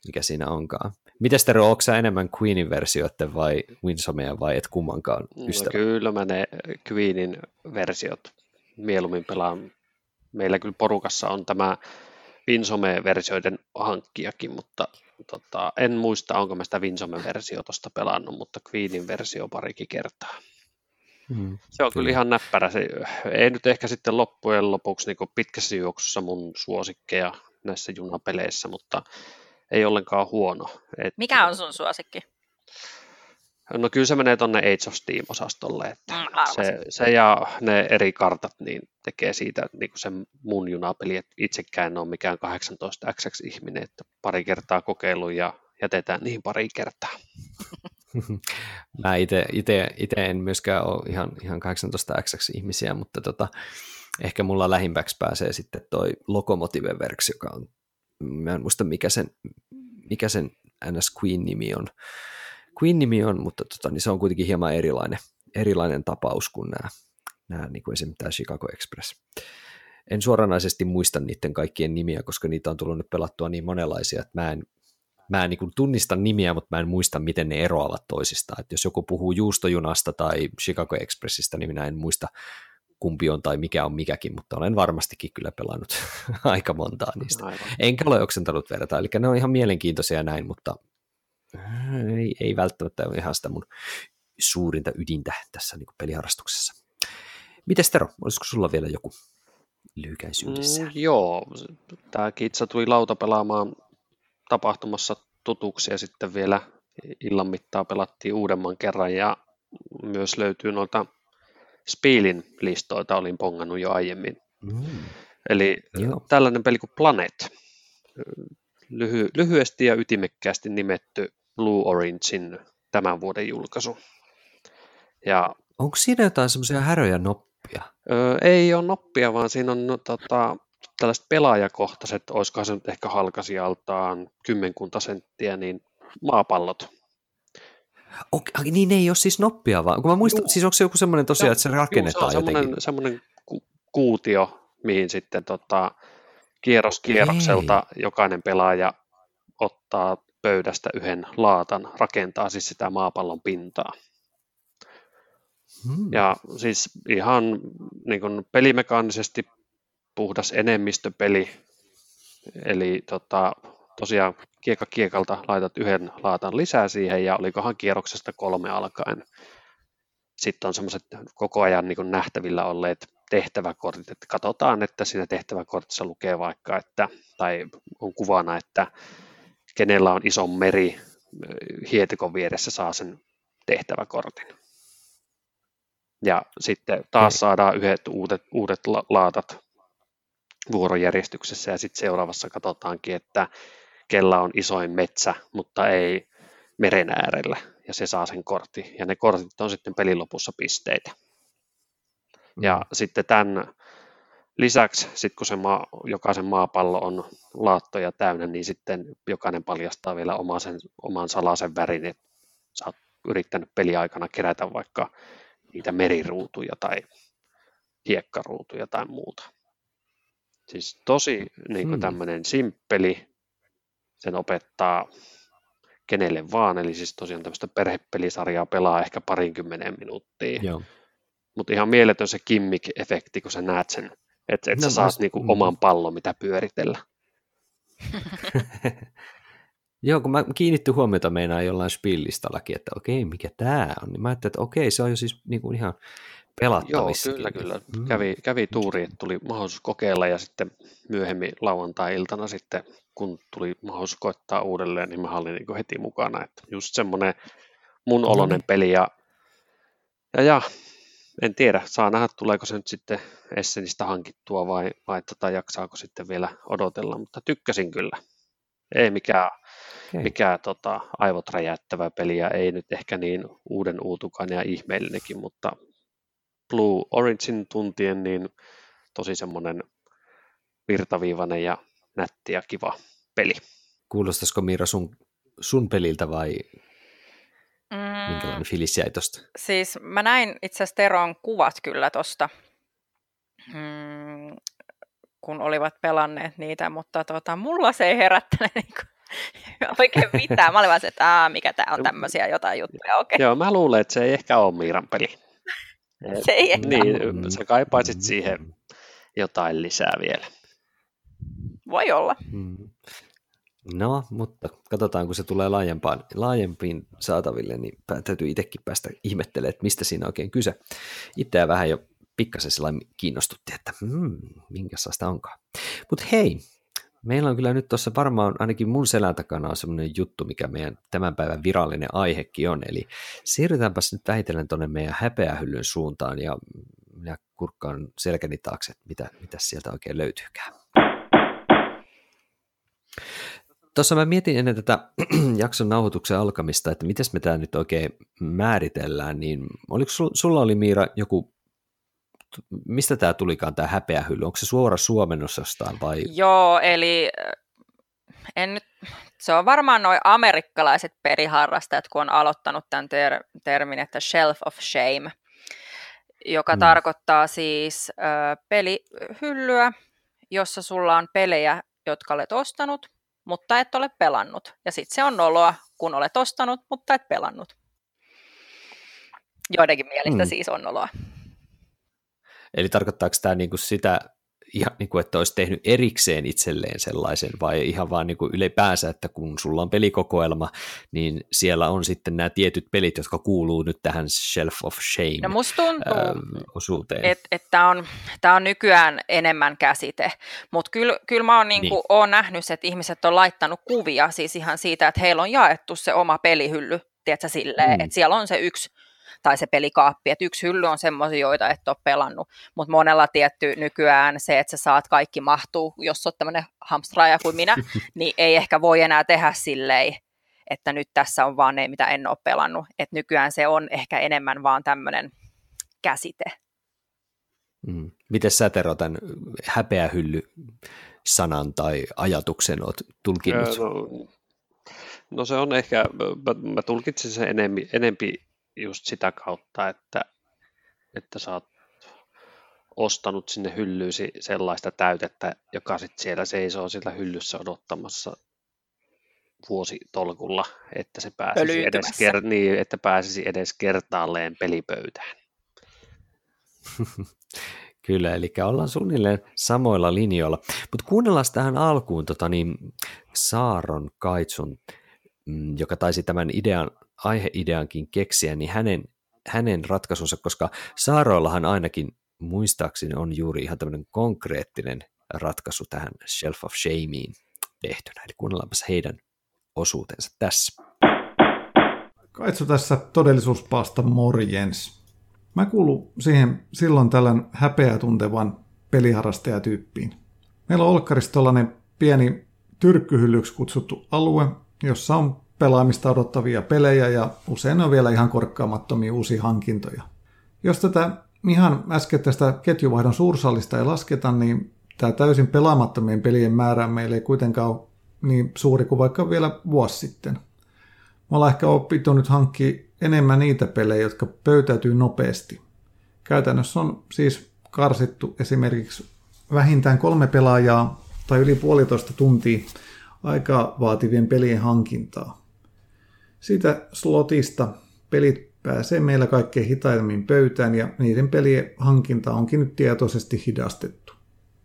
mikä siinä onkaan. Miten Tero, onko enemmän Queenin versioiden vai Winsomea vai et kummankaan no ystävä? No, kyllä mä ne Queenin versiot mieluummin pelaan. Meillä kyllä porukassa on tämä Winsome-versioiden hankkijakin, mutta tota, en muista, onko mä sitä Winsome-versio tuosta pelannut, mutta Queenin versio parikin kertaa. Hmm. Se on kyllä ihan näppärä. Se ei nyt ehkä sitten loppujen lopuksi niin pitkässä juoksussa mun suosikkeja näissä junapeleissä, mutta ei ollenkaan huono. Et, Mikä on sun suosikki? No kyllä se menee tuonne Age of Steam-osastolle, että mm, se, se, ja ne eri kartat niin tekee siitä niin kuin sen mun junapeli, että itsekään en ole mikään 18x-ihminen, että pari kertaa kokeilu ja jätetään niin pari kertaa. Mä itse en myöskään ole ihan, ihan 18x-ihmisiä, mutta tota, ehkä mulla lähimpäksi pääsee sitten toi Locomotive Works, joka on, mä en muista mikä sen, mikä sen NS Queen-nimi on, Queen-nimi on, mutta tota, niin se on kuitenkin hieman erilainen, erilainen tapaus kuin nämä, nämä niin kuin esimerkiksi tämä Chicago Express. En suoranaisesti muista niiden kaikkien nimiä, koska niitä on tullut nyt pelattua niin monenlaisia, että mä en, mä en niin kuin tunnista nimiä, mutta mä en muista, miten ne eroavat toisistaan. Että jos joku puhuu juustojunasta tai Chicago Expressista, niin minä en muista, kumpi on tai mikä on mikäkin, mutta olen varmastikin kyllä pelannut aika montaa niistä. Aivan. Enkä ole oksentanut verta, eli ne on ihan mielenkiintoisia näin, mutta ei, ei välttämättä ole ihan sitä mun suurinta ydintä tässä niin peliharrastuksessa. Mites Tero, olisiko sulla vielä joku lyhykäisyydessä? Mm, joo, tämä Kitsa tuli lautapelaamaan tapahtumassa tutuksi ja sitten vielä illan mittaa pelattiin uudemman kerran ja myös löytyy noita Spielin listoita, olin pongannut jo aiemmin. Mm. Eli Joo. tällainen peli kuin Planet, lyhy- lyhyesti ja ytimekkäästi nimetty Blue Orangein tämän vuoden julkaisu. Ja, Onko siinä jotain semmoisia häröjä noppia? Öö, ei ole noppia, vaan siinä on no, tota, tällaiset pelaajakohtaiset, olisikohan se nyt ehkä halkasijaltaan kymmenkunta senttiä, niin maapallot. Okay, niin ei ole siis noppia, vaan kun mä muistan, Juu. siis onko se joku semmoinen tosiaan, että se rakennetaan juu, se on jotenkin? semmoinen ku- kuutio, mihin sitten tota, kierros kierrokselta Ei. jokainen pelaaja ottaa pöydästä yhden laatan, rakentaa siis sitä maapallon pintaa. Hmm. Ja siis ihan niin kuin pelimekaanisesti puhdas enemmistöpeli, Eli tota, tosiaan kiekka kiekalta laitat yhden laatan lisää siihen ja olikohan kierroksesta kolme alkaen. Sitten on semmoiset koko ajan niin nähtävillä olleet tehtäväkortit, että katsotaan, että siinä tehtäväkortissa lukee vaikka, että, tai on kuvana, että kenellä on iso meri hietikon vieressä saa sen tehtäväkortin. Ja sitten taas saadaan yhdet uudet, uudet laatat vuorojärjestyksessä ja sitten seuraavassa katsotaankin, että kella on isoin metsä, mutta ei meren äärellä ja se saa sen kortti. Ja ne kortit on sitten pelin lopussa pisteitä. Ja mm. sitten tämän lisäksi, sit kun se maa, jokaisen maapallo on laattoja täynnä, niin sitten jokainen paljastaa vielä oma sen, oman salaisen värin, että sä oot yrittänyt peliaikana kerätä vaikka niitä meriruutuja tai hiekkaruutuja tai muuta. Siis tosi niin hmm. tämmöinen simppeli, sen opettaa kenelle vaan, eli siis tosiaan tämmöistä perhepelisarjaa pelaa ehkä parinkymmenen minuuttia. Mutta ihan mieletön se kimmik-efekti, kun sä näet sen, että et no, sä saat mä... niinku mm. oman pallon, mitä pyöritellä. Joo, kun mä kiinnitty huomiota meinaan jollain spillistallakin, että okei, mikä tämä on, niin mä ajattelin, että okei, se on jo siis niin kuin ihan pelattavissa. Joo, kyllä, kyllä. Mm. Kävi, kävi tuuri, että tuli mahdollisuus kokeilla ja sitten myöhemmin lauantai-iltana sitten, kun tuli mahdollisuus koettaa uudelleen, niin mä olin niin heti mukana. Että just semmoinen mun no oloinen peli ja, ja, ja en tiedä, saa nähdä tuleeko se nyt sitten Essenistä hankittua vai, vai tota, jaksaako sitten vielä odotella, mutta tykkäsin kyllä. Ei mikään, okay. mikään tota, aivot räjäyttävä peli ja ei nyt ehkä niin uuden uutukan ja ihmeellinenkin, mutta Blue Origin tuntien niin tosi semmoinen virtaviivainen ja nätti ja kiva peli. Kuulostaisiko Miira sun, sun peliltä vai mm, minkälainen fiilis jäi tosta? Siis mä näin itse asiassa Teron kuvat kyllä tosta, mm, kun olivat pelanneet niitä, mutta tota, mulla se ei herättänyt niin oikein mitään. Mä olin vaan se, että mikä tää on tämmöisiä jotain juttuja. Okay. Joo, mä luulen, että se ei ehkä ole Miiran peli. Se ei ehkä Niin, sä kaipaisit siihen jotain lisää vielä. Voi olla. Mm. No, mutta katsotaan, kun se tulee laajempaan, laajempiin saataville, niin täytyy itsekin päästä ihmettelemään, että mistä siinä oikein kyse. Itseä vähän jo pikkasen sellainen kiinnostutti, että hmm, minkä sitä onkaan. Mutta hei, meillä on kyllä nyt tuossa varmaan ainakin mun selän takana on semmoinen juttu, mikä meidän tämän päivän virallinen aihekin on, eli siirrytäänpäs nyt vähitellen tuonne meidän häpeähyllyn suuntaan ja minä kurkkaan selkäni taakse, että mitä, mitä sieltä oikein löytyykään. Tuossa mä mietin ennen tätä jakson nauhoituksen alkamista, että miten me tämä nyt oikein määritellään, niin oliko sulla oli Miira joku mistä tämä tulikaan tämä häpeähylly? Onko se suora suomennos jostain vai? Joo, eli äh, en nyt, se on varmaan noin amerikkalaiset periharrastajat, kun on aloittanut tämän ter- termin, että shelf of shame, joka hmm. tarkoittaa siis ö, äh, pelihyllyä, jossa sulla on pelejä, jotka olet ostanut, mutta et ole pelannut. Ja sitten se on noloa, kun olet ostanut, mutta et pelannut. Joidenkin mielestä hmm. siis on noloa. Eli tarkoittaako tämä niin kuin sitä, ihan niin kuin, että olisi tehnyt erikseen itselleen sellaisen, vai ihan vaan niin kuin ylipäänsä, että kun sulla on pelikokoelma, niin siellä on sitten nämä tietyt pelit, jotka kuuluu nyt tähän Shelf of Shame no musta tuntuu, ää, osuuteen. Että et tämä on, tää on nykyään enemmän käsite, mutta kyllä kyl mä oon, niinku, niin. oon nähnyt, että ihmiset on laittanut kuvia siis ihan siitä, että heillä on jaettu se oma pelihylly, tiedätkö, silleen, mm. että siellä on se yksi tai se pelikaappi, että yksi hylly on semmoisia, joita et ole pelannut, mutta monella tietty nykyään se, että sä saat kaikki mahtuu, jos oot tämmöinen hamstraaja kuin minä, niin ei ehkä voi enää tehdä silleen, että nyt tässä on vaan ne, mitä en ole pelannut, että nykyään se on ehkä enemmän vaan tämmöinen käsite. Mm. Miten sä Tero tämän häpeähylly sanan tai ajatuksen oot tulkinnut? No, no se on ehkä, mä, mä tulkitsin sen enempi, enempi just sitä kautta, että, että sä oot ostanut sinne hyllyysi sellaista täytettä, joka sitten siellä seisoo sillä hyllyssä odottamassa vuositolkulla, että se pääsisi edes, ker- niin, että pääsisi edes kertaalleen pelipöytään. Kyllä, eli ollaan suunnilleen samoilla linjoilla. Mutta kuunnellaan tähän alkuun tota, niin, Saaron Kaitsun, mm, joka taisi tämän idean, aiheideankin keksiä, niin hänen, hänen ratkaisunsa, koska Saaroillahan ainakin muistaakseni on juuri ihan tämmöinen konkreettinen ratkaisu tähän Shelf of Shameen tehtynä. Eli kuunnellaanpas heidän osuutensa tässä. Kaitsu tässä todellisuuspaasta morjens. Mä kuulun siihen silloin tällän häpeä tuntevan peliharrastajatyyppiin. Meillä on Olkkarissa pieni tyrkkyhyllyksi kutsuttu alue, jossa on pelaamista odottavia pelejä ja usein on vielä ihan korkkaamattomia uusia hankintoja. Jos tätä ihan äsken tästä ketjuvaihdon suursallista ei lasketa, niin tämä täysin pelaamattomien pelien määrä meillä ei kuitenkaan ole niin suuri kuin vaikka vielä vuosi sitten. Me ollaan ehkä opittu nyt hankkia enemmän niitä pelejä, jotka pöytäytyy nopeasti. Käytännössä on siis karsittu esimerkiksi vähintään kolme pelaajaa tai yli puolitoista tuntia aikaa vaativien pelien hankintaa. Siitä slotista pelit pääsee meillä kaikkein hitaimmin pöytään ja niiden pelien hankinta onkin nyt tietoisesti hidastettu.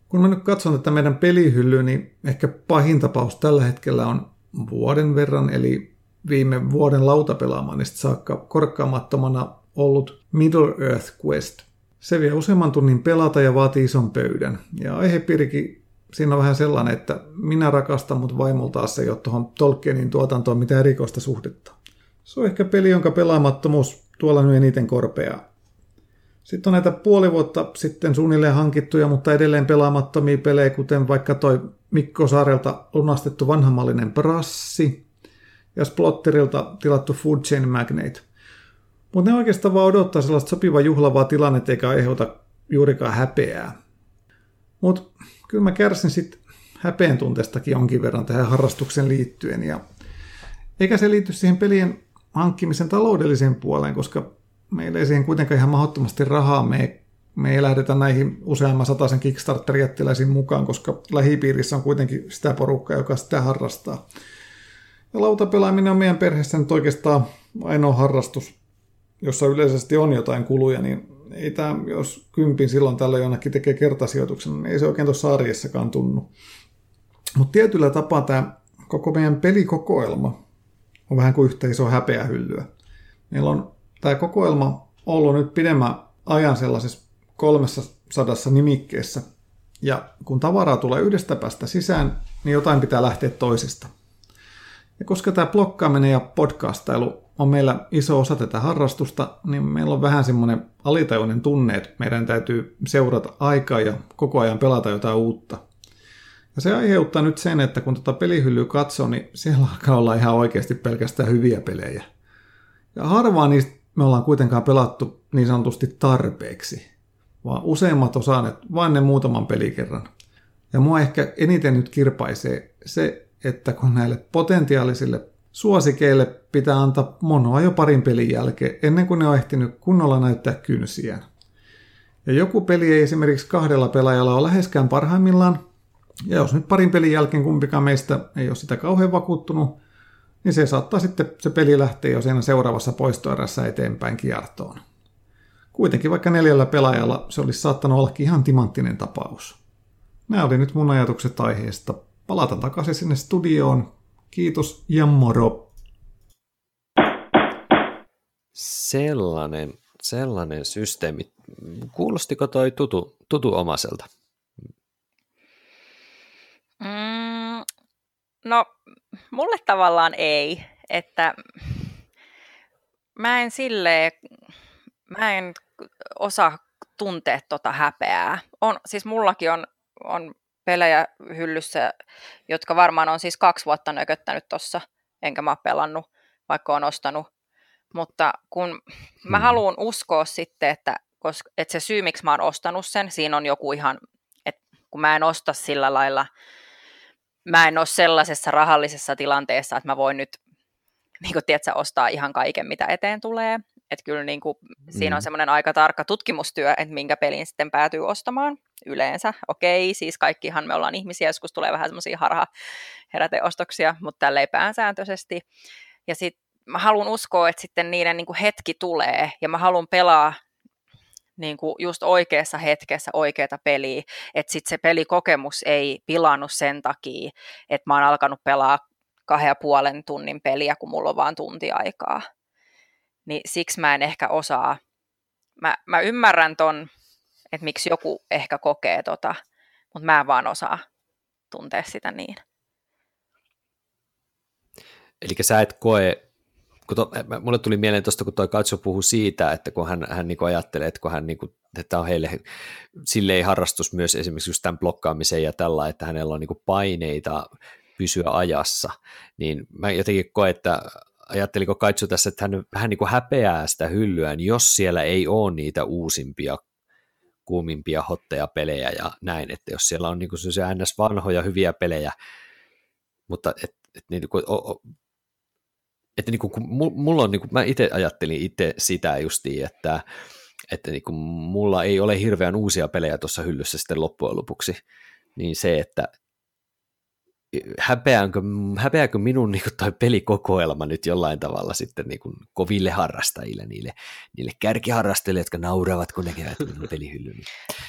Kun mä nyt katson tätä meidän pelihyllyä, niin ehkä pahin tapaus tällä hetkellä on vuoden verran, eli viime vuoden lautapelaamanista saakka korkkaamattomana ollut Middle Earth Quest. Se vie useamman tunnin pelata ja vaatii ison pöydän. Ja aihepiirikin siinä on vähän sellainen, että minä rakastan, mutta vaimolta se ei ole tuohon Tolkienin tuotantoon mitään erikoista suhdetta. Se on ehkä peli, jonka pelaamattomuus tuolla nyt eniten korpeaa. Sitten on näitä puoli vuotta sitten suunnilleen hankittuja, mutta edelleen pelaamattomia pelejä, kuten vaikka toi Mikko Saarelta lunastettu vanhamallinen Brassi ja Splotterilta tilattu Food Chain Magnate. Mutta ne oikeastaan vaan odottaa sellaista sopivaa juhlavaa tilannetta eikä aiheuta juurikaan häpeää. Mutta kyllä mä kärsin sitten häpeen tunteestakin jonkin verran tähän harrastuksen liittyen. Ja eikä se liity siihen pelien hankkimisen taloudelliseen puoleen, koska meillä ei siihen kuitenkaan ihan mahdottomasti rahaa me, me ei lähdetä näihin useamman sataisen Kickstarter-jättiläisiin mukaan, koska lähipiirissä on kuitenkin sitä porukkaa, joka sitä harrastaa. Ja lautapelaaminen on meidän perheessä nyt oikeastaan ainoa harrastus, jossa yleisesti on jotain kuluja, niin ei tämä, jos kympin silloin tällä jonnekin tekee kertasijoituksen, niin ei se oikein tuossa arjessakaan tunnu. Mutta tietyllä tapaa tämä koko meidän pelikokoelma on vähän kuin yhtä iso häpeähyllyä. Meillä on tämä kokoelma ollut nyt pidemmän ajan sellaisessa 300 nimikkeessä, ja kun tavaraa tulee yhdestä päästä sisään, niin jotain pitää lähteä toisesta. Ja koska tämä blokkaaminen ja podcastailu on meillä iso osa tätä harrastusta, niin meillä on vähän semmoinen alitajuinen tunne, että meidän täytyy seurata aikaa ja koko ajan pelata jotain uutta. Ja se aiheuttaa nyt sen, että kun tuota pelihyllyä katsoo, niin siellä alkaa olla ihan oikeasti pelkästään hyviä pelejä. Ja harvaa niistä me ollaan kuitenkaan pelattu niin sanotusti tarpeeksi, vaan useimmat osaaneet vain ne muutaman pelikerran. Ja mua ehkä eniten nyt kirpaisee se, että kun näille potentiaalisille suosikeille pitää antaa monoa jo parin pelin jälkeen, ennen kuin ne on ehtinyt kunnolla näyttää kynsiään. Ja joku peli ei esimerkiksi kahdella pelaajalla ole läheskään parhaimmillaan, ja jos nyt parin pelin jälkeen kumpikaan meistä ei ole sitä kauhean vakuuttunut, niin se saattaa sitten se peli lähteä jo siinä seuraavassa poistoerässä eteenpäin kiertoon. Kuitenkin vaikka neljällä pelaajalla se olisi saattanut olla ihan timanttinen tapaus. Nämä oli nyt mun ajatukset aiheesta. Palataan takaisin sinne studioon. Kiitos ja moro! Sellainen, sellainen systeemi. Kuulostiko toi tutu, tutu omaiselta? Mm, no, mulle tavallaan ei, että mä en sille, mä en osaa tuntea tota häpeää. On, siis mullakin on, on pelejä hyllyssä, jotka varmaan on siis kaksi vuotta nököttänyt tuossa, enkä mä ole pelannut, vaikka on ostanut. Mutta kun mä hmm. haluan uskoa sitten, että, koska, että se syy, miksi mä oon ostanut sen, siinä on joku ihan, että kun mä en osta sillä lailla, mä en ole sellaisessa rahallisessa tilanteessa, että mä voin nyt niin kuin, tiedätkö, ostaa ihan kaiken, mitä eteen tulee. Että kyllä niin kuin, siinä on mm. semmoinen aika tarkka tutkimustyö, että minkä pelin sitten päätyy ostamaan yleensä. Okei, siis kaikkihan me ollaan ihmisiä, joskus tulee vähän semmoisia harha heräteostoksia, mutta tälleen päänsääntöisesti. Ja sitten mä haluan uskoa, että sitten niiden niin kuin hetki tulee, ja mä haluan pelaa niin kuin just oikeassa hetkessä oikeata peliä, että sitten se pelikokemus ei pilannut sen takia, että mä oon alkanut pelaa kahden ja puolen tunnin peliä, kun mulla on vaan tunti aikaa. Niin siksi mä en ehkä osaa. Mä, mä ymmärrän ton, että miksi joku ehkä kokee tota, mutta mä en vaan osaa tuntea sitä niin. Eli sä et koe, kun to, mulle tuli mieleen tuosta, kun toi Katso puhui siitä, että kun hän, hän niin ajattelee, että kun hän niin kuin, että on heille silleen harrastus myös esimerkiksi just tämän blokkaamiseen ja tällä, että hänellä on niin paineita pysyä ajassa, niin mä jotenkin koen, että ajatteliko Kaitsu tässä, että hän, hän niin häpeää sitä hyllyään, jos siellä ei ole niitä uusimpia kuumimpia hotteja pelejä ja näin, että jos siellä on niin se ns. vanhoja hyviä pelejä, mutta et, et, niin kuin, o, o, että niin kuin, mulla on, niin kuin, mä itse ajattelin itse sitä justiin, että, että niin kuin, mulla ei ole hirveän uusia pelejä tuossa hyllyssä sitten loppujen lopuksi, niin se, että häpeääkö, häpeääkö minun niin kuin, toi pelikokoelma nyt jollain tavalla sitten niin kuin, koville harrastajille, niille, niille kärkiharrastajille, jotka nauravat, kun näkevät minun pelihyllyn.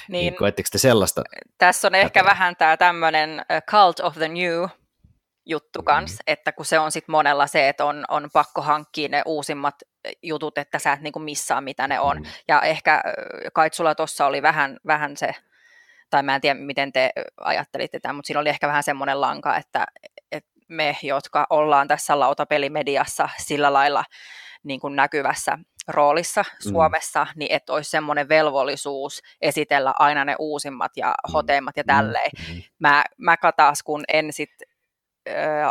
Niin, niin, koetteko te sellaista? Tässä on ehkä vähän tämä tämmöinen cult of the new juttu mm. kans, mm. että kun se on sitten monella se, että on, on pakko hankkia ne uusimmat jutut, että sä et niinku missaa, mitä ne on. Mm. Ja ehkä Kaitsulla tuossa oli vähän, vähän se tai mä en tiedä, miten te ajattelitte tämän, mutta siinä oli ehkä vähän semmoinen lanka, että, että me, jotka ollaan tässä lautapelimediassa sillä lailla niin kuin näkyvässä roolissa mm. Suomessa, mm. niin että olisi semmoinen velvollisuus esitellä aina ne uusimmat ja mm. hoteimmat ja mm. tälleen. Mm. Mä, mä taas, kun en sit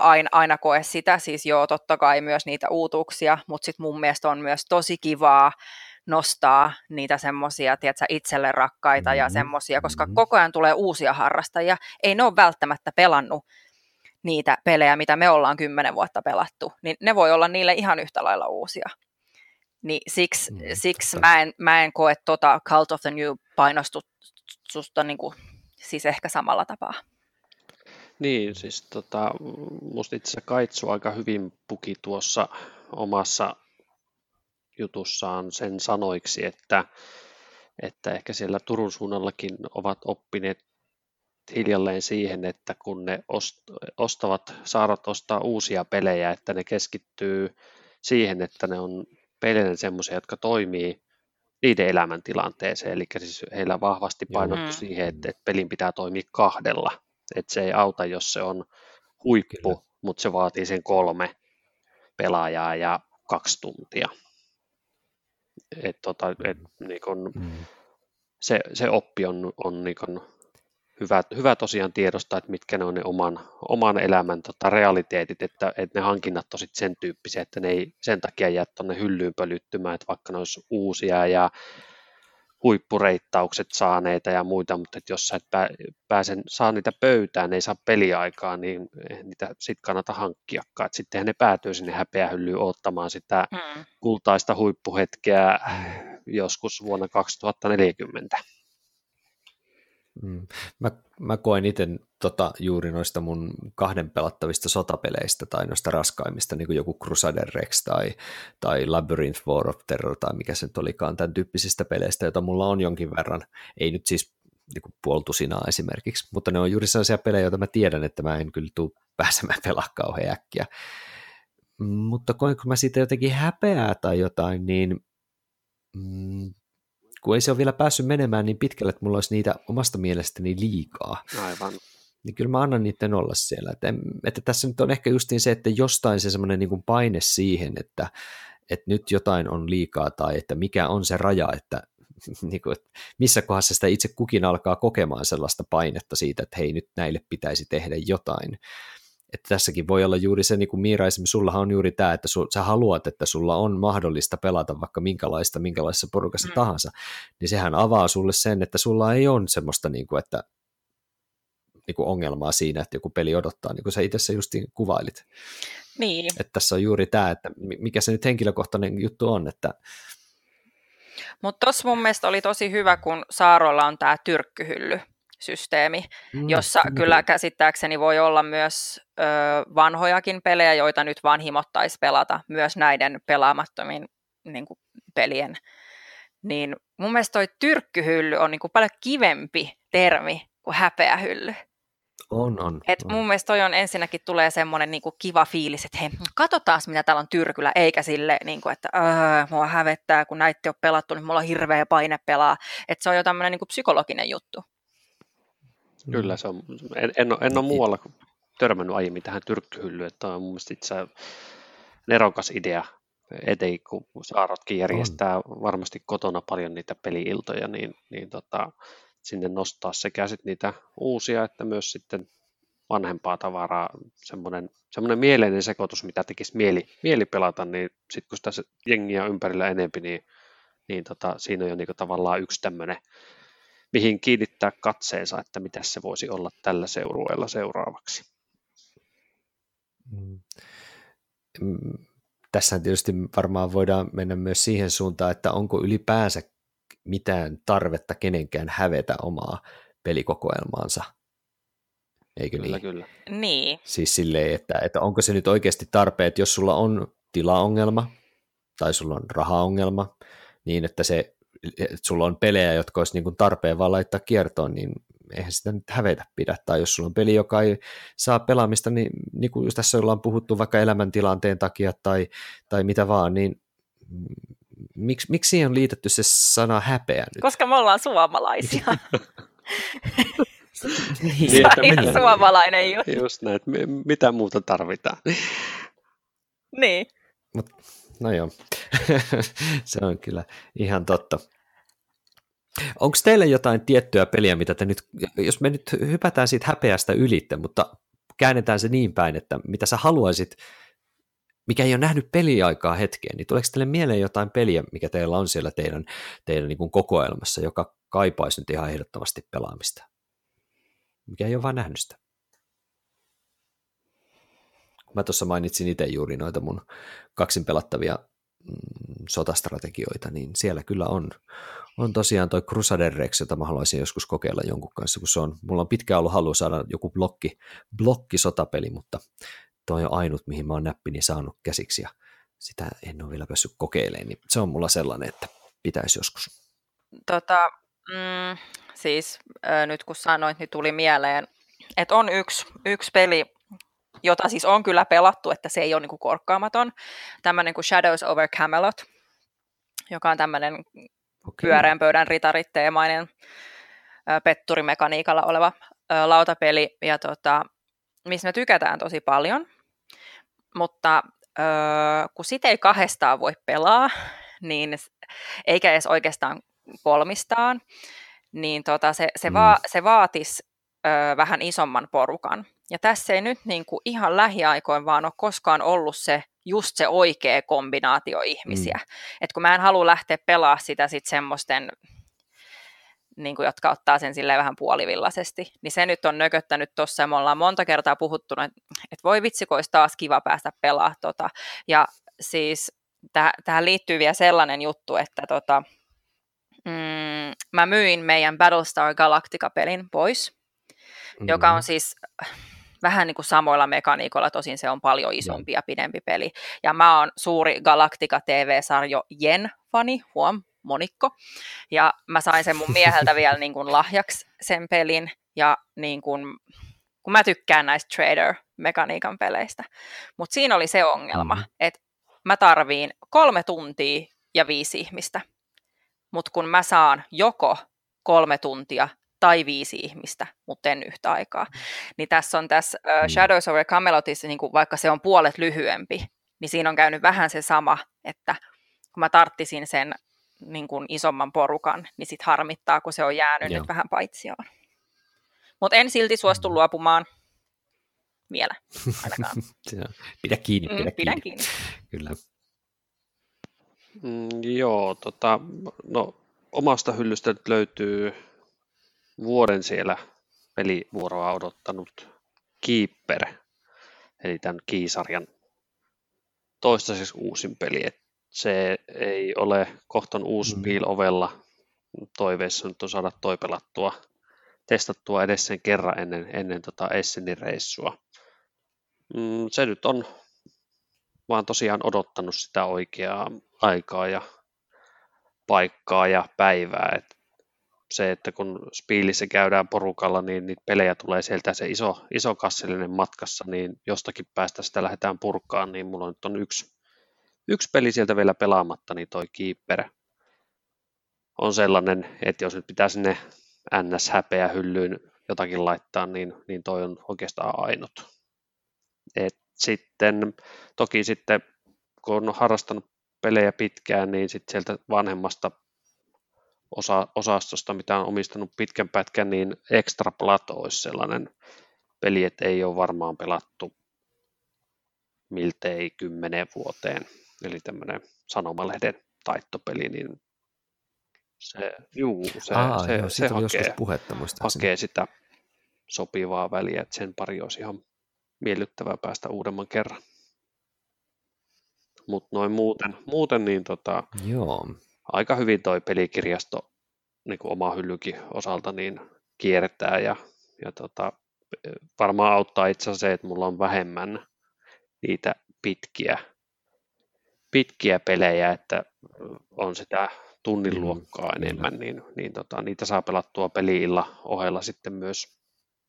aina, aina koe sitä, siis joo, totta kai myös niitä uutuuksia, mutta sitten mun mielestä on myös tosi kivaa nostaa niitä semmoisia, itselle rakkaita mm-hmm. ja semmoisia, koska mm-hmm. koko ajan tulee uusia harrastajia. Ei ne ole välttämättä pelannut niitä pelejä, mitä me ollaan kymmenen vuotta pelattu, niin ne voi olla niille ihan yhtä lailla uusia. Niin siksi, mm, siksi mä, en, mä en koe tota Cult of the New painostusta niin kuin, siis ehkä samalla tapaa. Niin, siis tota, musta itse Kaitsu aika hyvin puki tuossa omassa jutussaan sen sanoiksi, että, että ehkä siellä Turun suunnallakin ovat oppineet hiljalleen siihen, että kun ne ostavat, saarat ostaa uusia pelejä, että ne keskittyy siihen, että ne on pelejä semmoisia, jotka toimii niiden elämäntilanteeseen, eli siis heillä vahvasti painottu mm. siihen, että, että pelin pitää toimia kahdella, että se ei auta, jos se on huippu, Kyllä. mutta se vaatii sen kolme pelaajaa ja kaksi tuntia. Et, tota, et, niin kun, mm. se, se oppi on, on niin kun, hyvä, hyvä tosiaan tiedostaa, että mitkä ne on ne oman, oman elämän tota, realiteetit, että, että ne hankinnat on sit sen tyyppisiä, että ne ei sen takia jää tuonne hyllyyn pölyttymään, että vaikka ne olisi uusia ja huippureittaukset saaneita ja muita, mutta että jos sä et pääse, saa niitä pöytään, ei saa peliaikaa, niin niitä sitten kannata hankkiakaan. Sittenhän ne päätyy sinne häpeähyllyyn ottamaan sitä mm. kultaista huippuhetkeä joskus vuonna 2040. Mm. Mä, mä koen itse tota, juuri noista mun kahden pelattavista sotapeleistä tai noista raskaimmista, niin kuin joku Crusader Rex tai, tai Labyrinth War of Terror tai mikä se nyt olikaan, tämän tyyppisistä peleistä, joita mulla on jonkin verran. Ei nyt siis niin kuin puoltusinaa esimerkiksi, mutta ne on juuri sellaisia pelejä, joita mä tiedän, että mä en kyllä tule pääsemään pelaa kauhean äkkiä. Mutta koenko mä siitä jotenkin häpeää tai jotain, niin mm, kun ei se ole vielä päässyt menemään niin pitkälle, että mulla olisi niitä omasta mielestäni liikaa. Aivan. Niin kyllä mä annan niiden olla siellä. Että, että tässä nyt on ehkä justiin se, että jostain se semmoinen niin paine siihen, että, että nyt jotain on liikaa tai että mikä on se raja, että, niin kuin, että missä kohdassa sitä itse kukin alkaa kokemaan sellaista painetta siitä, että hei nyt näille pitäisi tehdä jotain että tässäkin voi olla juuri se, niin kuin Miira esimerkiksi, sullahan on juuri tämä, että su, sä haluat, että sulla on mahdollista pelata vaikka minkälaista, minkälaisessa porukassa mm. tahansa, niin sehän avaa sulle sen, että sulla ei ole semmoista, niin kuin, että niin kuin ongelmaa siinä, että joku peli odottaa, niin kuin sä itse justiin kuvailit. Niin. Että tässä on juuri tämä, että mikä se nyt henkilökohtainen juttu on, että mutta tuossa mun mielestä oli tosi hyvä, kun Saarolla on tämä tyrkkyhylly, systeemi, mm, jossa mm. kyllä käsittääkseni voi olla myös ö, vanhojakin pelejä, joita nyt vanhimottaisi pelata, myös näiden pelaamattomin niin kuin, pelien. Niin Mun mielestä toi tyrkkyhylly on niin kuin paljon kivempi termi kuin häpeähylly. On, on. Et on. mun mielestä toi on ensinnäkin tulee semmoinen niinku kiva fiilis, että hei, katsotaan mitä täällä on tyrkyllä, eikä sille, niinku, että öö, mua hävettää, kun näitte on pelattu, niin mulla on hirveä paine pelaa. Että se on jo tämmöinen niinku psykologinen juttu. Kyllä se on. En, en, ole, en ole muualla törmännyt aiemmin tähän tyrkkyhyllyyn, että on mun mielestä itse nerokas idea, etenkin kun Saarotkin järjestää on. varmasti kotona paljon niitä peliiltoja, niin, niin tota, sinne nostaa sekä sit niitä uusia että myös sitten vanhempaa tavaraa, semmoinen, semmoinen mieleinen sekoitus, mitä tekisi mieli, mieli pelata, niin sitten kun sitä jengiä ympärillä enempi, niin, niin tota, siinä on jo niinku tavallaan yksi tämmöinen, mihin kiinnittää katseensa, että mitä se voisi olla tällä seurueella seuraavaksi. Mm. mm. Tässä tietysti varmaan voidaan mennä myös siihen suuntaan, että onko ylipäänsä mitään tarvetta kenenkään hävetä omaa pelikokoelmaansa. Eikö kyllä, niin? Kyllä. Niin. Siis silleen, että, että onko se nyt oikeasti tarpeen, että jos sulla on tilaongelma tai sulla on rahaongelma, niin että, se, että sulla on pelejä, jotka olisi niin kuin tarpeen vaan laittaa kiertoon, niin eihän sitä nyt hävetä pidä. Tai jos sulla on peli, joka ei saa pelaamista, niin, niin kuin just tässä ollaan puhuttu vaikka elämäntilanteen takia tai, tai mitä vaan, niin miksi, miksi siihen on liitetty se sana häpeä nyt? Koska me ollaan suomalaisia. niin, se on ihan suomalainen juttu. Just näin, että mitä muuta tarvitaan. niin. Mut, no joo, se on kyllä ihan totta. Onko teille jotain tiettyä peliä, mitä te nyt, jos me nyt hypätään siitä häpeästä ylitte, mutta käännetään se niin päin, että mitä sä haluaisit mikä ei ole nähnyt peliaikaa hetkeen, niin tuleeko teille mieleen jotain peliä, mikä teillä on siellä teidän, teidän niin kuin kokoelmassa, joka kaipaisi nyt ihan ehdottomasti pelaamista? Mikä ei ole vaan nähnyt sitä? Mä tuossa mainitsin itse juuri noita mun kaksin pelattavia mm, sotastrategioita, niin siellä kyllä on, on tosiaan toi Crusader Rex, jota mä haluaisin joskus kokeilla jonkun kanssa, kun se on, mulla on pitkään ollut halu saada joku blokki, blokki sotapeli, mutta toi on ainut, mihin mä oon näppini saanut käsiksi ja sitä en ole vielä päässyt kokeilemaan, niin se on mulla sellainen, että pitäisi joskus. Tota, mm, siis äh, nyt kun sanoit, niin tuli mieleen, että on yksi, yksi peli, jota siis on kyllä pelattu, että se ei ole niin korkkaamaton, tämmöinen kuin Shadows over Camelot, joka on tämmöinen okay. pyöreän pöydän ritaritteemainen petturimekaniikalla oleva lautapeli, ja tota, missä me tykätään tosi paljon, mutta kun sitä ei kahdestaan voi pelaa, niin eikä edes oikeastaan kolmistaan, niin tota, se, se, mm. va, se vaatisi öö, vähän isomman porukan. Ja tässä ei nyt niin kuin ihan lähiaikoin vaan ole koskaan ollut se just se oikea kombinaatio ihmisiä. Mm. Et kun mä en halua lähteä pelaa sitä sit semmoisten niin kuin, jotka ottaa sen silleen vähän puolivillaisesti, niin se nyt on nököttänyt tuossa, ja me ollaan monta kertaa puhuttu, että, että voi vitsi, olisi taas kiva päästä pelaamaan tota. Ja siis täh- tähän liittyy vielä sellainen juttu, että tota, mm, mä myin meidän Battlestar Galactica-pelin pois, mm-hmm. joka on siis vähän niin kuin samoilla mekaniikoilla, tosin se on paljon isompi ja pidempi peli. Ja mä oon suuri Galactica TV-sarjo Jen-fani, huom, monikko. Ja mä sain sen mun mieheltä vielä niin kuin lahjaksi sen pelin. Ja niin kuin, kun mä tykkään näistä trader-mekaniikan peleistä. Mutta siinä oli se ongelma, mm-hmm. että mä tarviin kolme tuntia ja viisi ihmistä. Mutta kun mä saan joko kolme tuntia tai viisi ihmistä, mutta en yhtä aikaa. Niin tässä on tässä uh, Shadows over Camelotissa, niin kuin vaikka se on puolet lyhyempi, niin siinä on käynyt vähän se sama, että kun mä tarttisin sen niin kuin isomman porukan, niin sit harmittaa, kun se on jäänyt Joo. nyt vähän paitsioon. Mutta en silti suostu mm. luopumaan vielä ainakaan. pidä kiinni, pidä mm, Pidän kiinni. kiinni. Kyllä. Mm, joo, tota, no, omasta hyllystä nyt löytyy vuoden siellä pelivuoroa odottanut Keeper, eli tämän Kiisarjan toistaiseksi uusin peli. Et se ei ole kohton uusi mm. Peel ovella. Toiveissa nyt on saada toi pelattua, testattua edes sen kerran ennen, ennen tota Essenin reissua. Mm, se nyt on vaan tosiaan odottanut sitä oikeaa aikaa ja paikkaa ja päivää. Et se, että kun spiilissä käydään porukalla, niin niitä pelejä tulee sieltä se iso, iso kassillinen matkassa, niin jostakin päästä sitä lähdetään purkaan, niin mulla nyt on yksi, yksi peli sieltä vielä pelaamatta, niin toi Keeper on sellainen, että jos nyt pitää sinne NS-häpeä hyllyyn jotakin laittaa, niin, niin toi on oikeastaan ainut. Et sitten, toki sitten, kun on harrastanut pelejä pitkään, niin sitten sieltä vanhemmasta osa, osastosta, mitä on omistanut pitkän pätkän, niin Extra Plato olisi sellainen peli, että ei ole varmaan pelattu miltei kymmenen vuoteen. Eli tämmöinen sanomalehden taittopeli, niin se, juu, se, Aa, se, joo, se hakee, puhetta, hakee sitä sopivaa väliä, että sen pari olisi ihan miellyttävää päästä uudemman kerran. Mutta noin muuten, muuten niin tota, Joo. Aika hyvin toi pelikirjasto niin kuin oma hyllykin osalta niin kiertää ja, ja tota, varmaan auttaa itse asiassa se, että mulla on vähemmän niitä pitkiä, pitkiä pelejä, että on sitä tunnin luokkaa mm, enemmän, niin, niin tota, niitä saa pelattua peliilla ohella sitten myös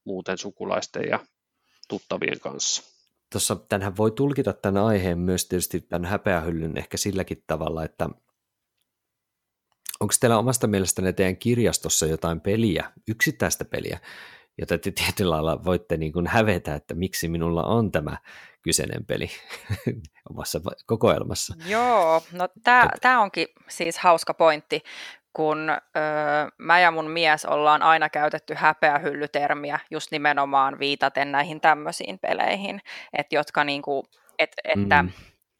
muuten sukulaisten ja tuttavien kanssa. Tuossa tänhän voi tulkita tämän aiheen myös tietysti tämän häpeähyllyn ehkä silläkin tavalla, että onko teillä omasta mielestänne teidän kirjastossa jotain peliä, yksittäistä peliä, jota te tietyllä lailla voitte niin kuin hävetä, että miksi minulla on tämä kyseinen peli omassa kokoelmassa. Joo, no tämä onkin siis hauska pointti, kun öö, mä ja mun mies ollaan aina käytetty häpeähyllytermiä just nimenomaan viitaten näihin tämmöisiin peleihin, et jotka niinku, et, että mm.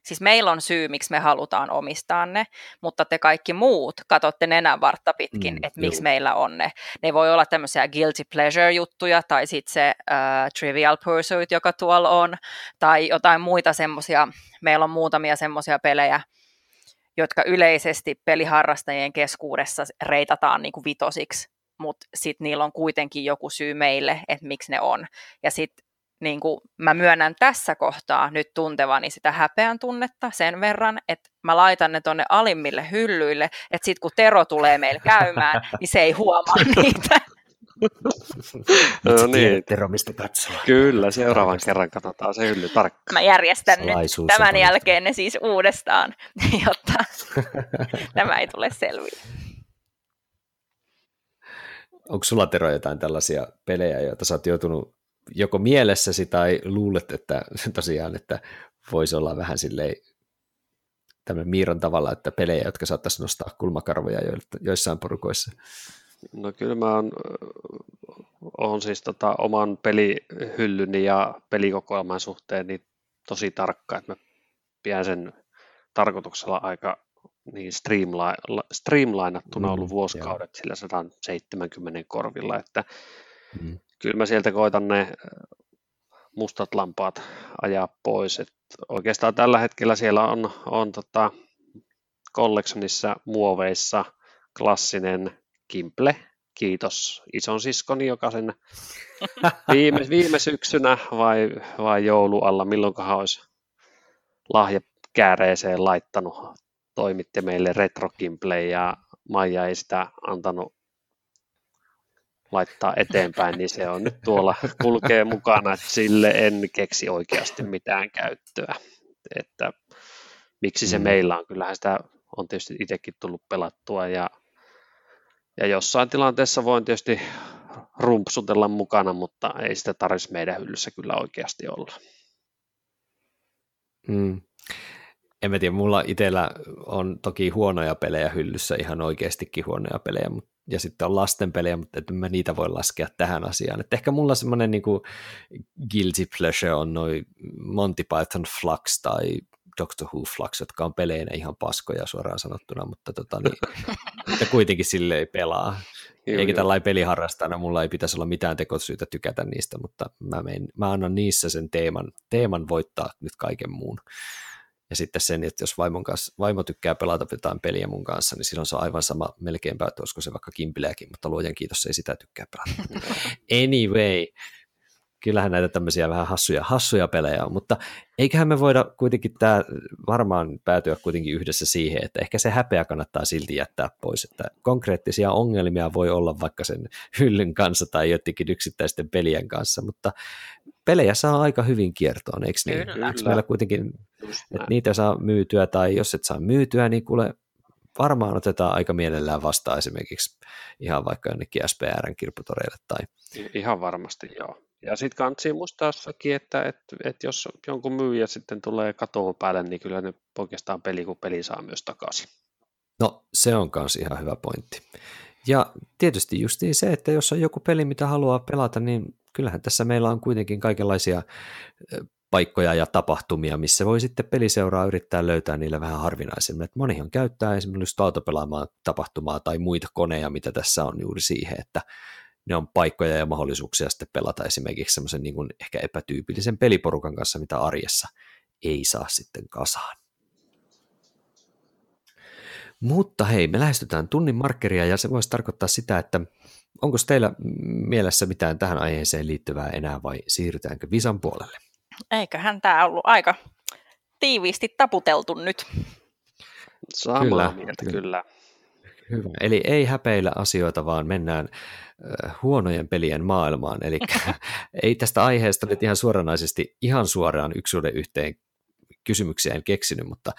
Siis meillä on syy, miksi me halutaan omistaa ne, mutta te kaikki muut katsotte nenän vartta pitkin, mm, että miksi juu. meillä on ne. Ne voi olla tämmöisiä guilty pleasure-juttuja, tai sitten se uh, Trivial Pursuit, joka tuolla on, tai jotain muita semmoisia. Meillä on muutamia semmoisia pelejä, jotka yleisesti peliharrastajien keskuudessa reitataan niin kuin vitosiksi, mutta sitten niillä on kuitenkin joku syy meille, että miksi ne on. Ja sitten niin kuin mä myönnän tässä kohtaa nyt tuntevani sitä häpeän tunnetta sen verran, että mä laitan ne tonne alimmille hyllyille, että sitten kun Tero tulee meille käymään, niin se ei huomaa niitä. no niin. Tero, mistä katsoa. Kyllä, seuraavan kerran katsotaan se hylly tarkkaan. Mä järjestän Salaisuus nyt tämän jälkeen ne siis uudestaan, jotta tämä ei tule selville. Onko sulla Tero jotain tällaisia pelejä, joita sä oot joutunut joko mielessäsi tai luulet, että tosiaan, että voisi olla vähän silleen tämmöinen Miiron tavalla, että pelejä, jotka saattaisi nostaa kulmakarvoja joissain porukoissa? No kyllä mä oon, oon siis tota, oman pelihyllyni ja pelikokoelman suhteen niin tosi tarkka, että mä pidän sen tarkoituksella aika niin streamla- streamlainattuna ollut mm, vuosikaudet joo. sillä 170 korvilla, että mm kyllä mä sieltä koitan ne mustat lampaat ajaa pois. Et oikeastaan tällä hetkellä siellä on, on tota collectionissa muoveissa klassinen Kimple. Kiitos ison siskoni, joka sen viime, viime syksynä vai, vai joulualla, milloinkohan olisi lahjakääreeseen laittanut, toimitti meille retro Kimple ja Maija ei sitä antanut laittaa eteenpäin, niin se on nyt tuolla kulkee mukana, että sille en keksi oikeasti mitään käyttöä. Että miksi se mm. meillä on, kyllähän sitä on tietysti itsekin tullut pelattua ja, ja jossain tilanteessa voin tietysti rumpsutella mukana, mutta ei sitä tarvitsisi meidän hyllyssä kyllä oikeasti olla. Mm. En mä tiedä, mulla itsellä on toki huonoja pelejä hyllyssä, ihan oikeastikin huonoja pelejä, mutta ja sitten on lasten pelejä, mutta että mä niitä voi laskea tähän asiaan. Että ehkä mulla semmoinen niin kuin guilty pleasure on noin Monty Python Flux tai Doctor Who Flux, jotka on peleinä ihan paskoja suoraan sanottuna, mutta tota, niin, että kuitenkin sille ei pelaa. Joo, Eikä tällainen peliharrastajana mulla ei pitäisi olla mitään tekosyytä tykätä niistä, mutta mä, mein, mä annan niissä sen teeman, teeman voittaa nyt kaiken muun. Ja sitten sen, että jos vaimon kanssa, vaimo tykkää pelata jotain peliä mun kanssa, niin silloin se on aivan sama melkeinpä, että olisiko se vaikka kimpileäkin, mutta luojan kiitos, ei sitä tykkää pelata. anyway, kyllähän näitä tämmöisiä vähän hassuja, hassuja pelejä on, mutta eiköhän me voida kuitenkin tämä varmaan päätyä kuitenkin yhdessä siihen, että ehkä se häpeä kannattaa silti jättää pois, että konkreettisia ongelmia voi olla vaikka sen hyllyn kanssa tai jotenkin yksittäisten pelien kanssa, mutta pelejä saa aika hyvin kiertoon, eikö niin? Kyllä. Eikö meillä kuitenkin, Just että niitä saa myytyä tai jos et saa myytyä, niin kuule varmaan otetaan aika mielellään vastaan esimerkiksi ihan vaikka jonnekin SPRn kirpputoreille tai Ihan varmasti joo. Ja sitten kansi muistaa sekin, että, että, että jos jonkun myyjä sitten tulee katoon päälle, niin kyllä ne oikeastaan peli kuin peli saa myös takaisin. No, se on myös ihan hyvä pointti. Ja tietysti justiin se, että jos on joku peli, mitä haluaa pelata, niin kyllähän tässä meillä on kuitenkin kaikenlaisia paikkoja ja tapahtumia, missä voi sitten peliseuraa yrittää löytää niille vähän harvinaisemmin. Et monihan käyttää esimerkiksi autopelaamaan tapahtumaa tai muita koneja, mitä tässä on juuri siihen, että ne on paikkoja ja mahdollisuuksia sitten pelata esimerkiksi semmoisen niin ehkä epätyypillisen peliporukan kanssa, mitä arjessa ei saa sitten kasaan. Mutta hei, me lähestytään tunnin markkeria ja se voisi tarkoittaa sitä, että onko teillä mielessä mitään tähän aiheeseen liittyvää enää vai siirrytäänkö Visan puolelle? Eiköhän tämä ollut aika tiiviisti taputeltu nyt. Samaa Kyllä, mieltä, kyllä. kyllä. Hyvä. Eli ei häpeillä asioita, vaan mennään huonojen pelien maailmaan. Eli ei tästä aiheesta nyt ihan suoranaisesti, ihan suoraan yksuuden yhteen kysymyksiä en keksinyt, mutta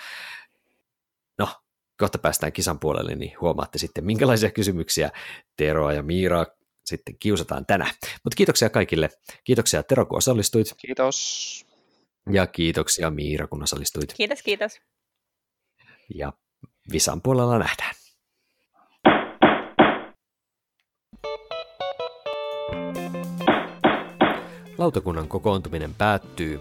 kohta päästään kisan puolelle, niin huomaatte sitten, minkälaisia kysymyksiä Teroa ja Miiraa sitten kiusataan tänään. Mutta kiitoksia kaikille. Kiitoksia Tero, kun osallistuit, Kiitos. ja kiitoksia Miira, kun osallistuit. Kiitos, kiitos. Ja Visan puolella nähdään. Lautakunnan kokoontuminen päättyy.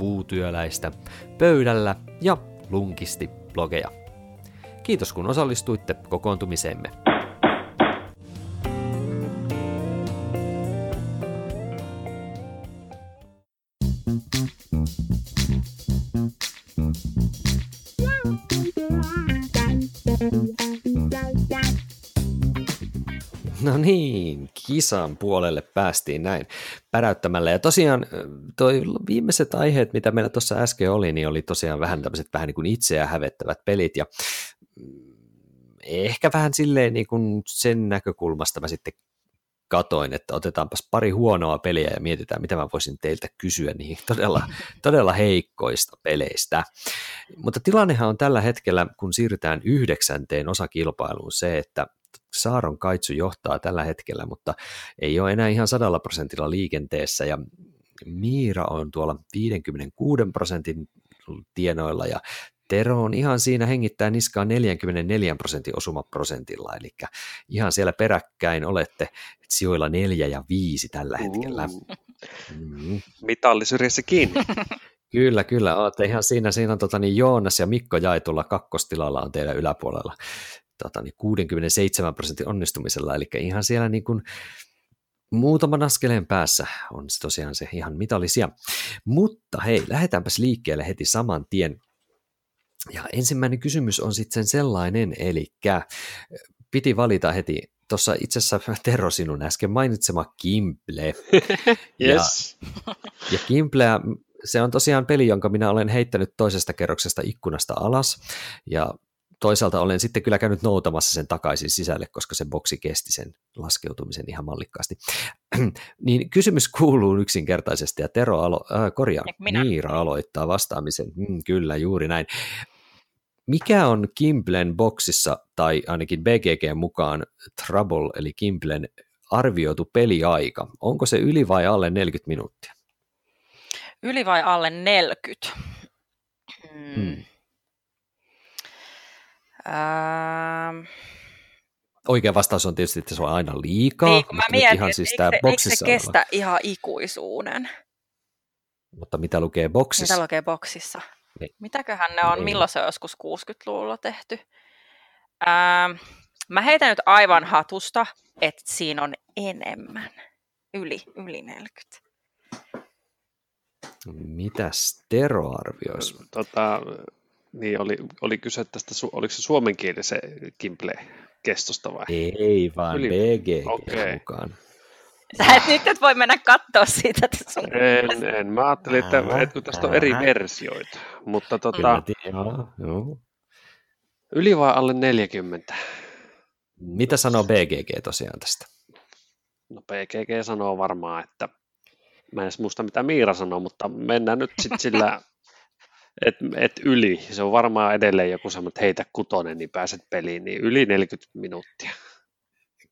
Puutyöläistä, Pöydällä ja Lunkisti blogeja. Kiitos kun osallistuitte kokoontumiseemme. No niin, kisan puolelle päästiin näin päräyttämällä. Ja tosiaan toi viimeiset aiheet, mitä meillä tuossa äsken oli, niin oli tosiaan vähän tämmöiset vähän niin kuin itseä hävettävät pelit. Ja mm, ehkä vähän silleen niin kuin sen näkökulmasta mä sitten katoin, että otetaanpas pari huonoa peliä ja mietitään, mitä mä voisin teiltä kysyä niihin todella, todella heikkoista peleistä. Mutta tilannehan on tällä hetkellä, kun siirrytään yhdeksänteen osakilpailuun se, että Saaron Kaitsu johtaa tällä hetkellä, mutta ei ole enää ihan sadalla prosentilla liikenteessä ja Miira on tuolla 56 prosentin tienoilla ja Tero on ihan siinä hengittää niskaa 44 prosentin osumaprosentilla, eli ihan siellä peräkkäin olette sijoilla neljä ja viisi tällä hetkellä. Mm. mitallisyrjässä kiinni. Kyllä, kyllä. Olette ihan siinä, siinä on tota, niin Joonas ja Mikko jaetulla kakkostilalla on teidän yläpuolella tota, niin 67 prosentin onnistumisella, eli ihan siellä niin kuin muutaman askeleen päässä on se tosiaan se ihan mitallisia. Mutta hei, lähdetäänpäs liikkeelle heti saman tien. Ja ensimmäinen kysymys on sitten sellainen, eli piti valita heti tuossa itse asiassa Tero sinun äsken mainitsema Kimple. yes. Ja, ja Kimpleä, se on tosiaan peli, jonka minä olen heittänyt toisesta kerroksesta ikkunasta alas, ja toisaalta olen sitten kyllä käynyt noutamassa sen takaisin sisälle, koska se boksi kesti sen laskeutumisen ihan mallikkaasti. niin kysymys kuuluu yksinkertaisesti, ja Tero alo- äh, korjaa, Minä. Miira aloittaa vastaamisen. Mm, kyllä, juuri näin. Mikä on Kimplen boksissa, tai ainakin BGG mukaan Trouble, eli Kimplen arvioitu peliaika? Onko se yli vai alle 40 minuuttia? Yli vai alle 40? Hmm. Ähm, oikea vastaus on tietysti, että se on aina liikaa. Niin, kun mä mietin, ihan siis eikö, tää se, eikö boksissa se oleva. kestä ihan ikuisuuden? Mutta mitä lukee boksissa? Mitä lukee boksissa? Niin. Mitäköhän ne on, Niin. milloin se on joskus 60-luvulla tehty? Ähm, mä heitän nyt aivan hatusta, että siinä on enemmän. Yli, yli 40. Mitäs Tero arvioisi? Tota, niin oli, oli kyse tästä, oliko se suomenkielisen Kimple-kestosta vai? Ei, vaan Yli- BG Okei. mukaan. Sä et nyt et voi mennä katsoa siitä. Että sun... En, en. Mä ajattelin, että, Älä, että kun tästä on eri versioita, mutta tota, ti- joo, joo. yli vai alle 40? Mitä sanoo BGG tosiaan tästä? No PGG sanoo varmaan, että mä en edes muista mitä Miira sanoo, mutta mennään nyt sitten sillä, että et yli. Se on varmaan edelleen joku semmoinen, että heitä kutonen, niin pääset peliin, niin yli 40 minuuttia.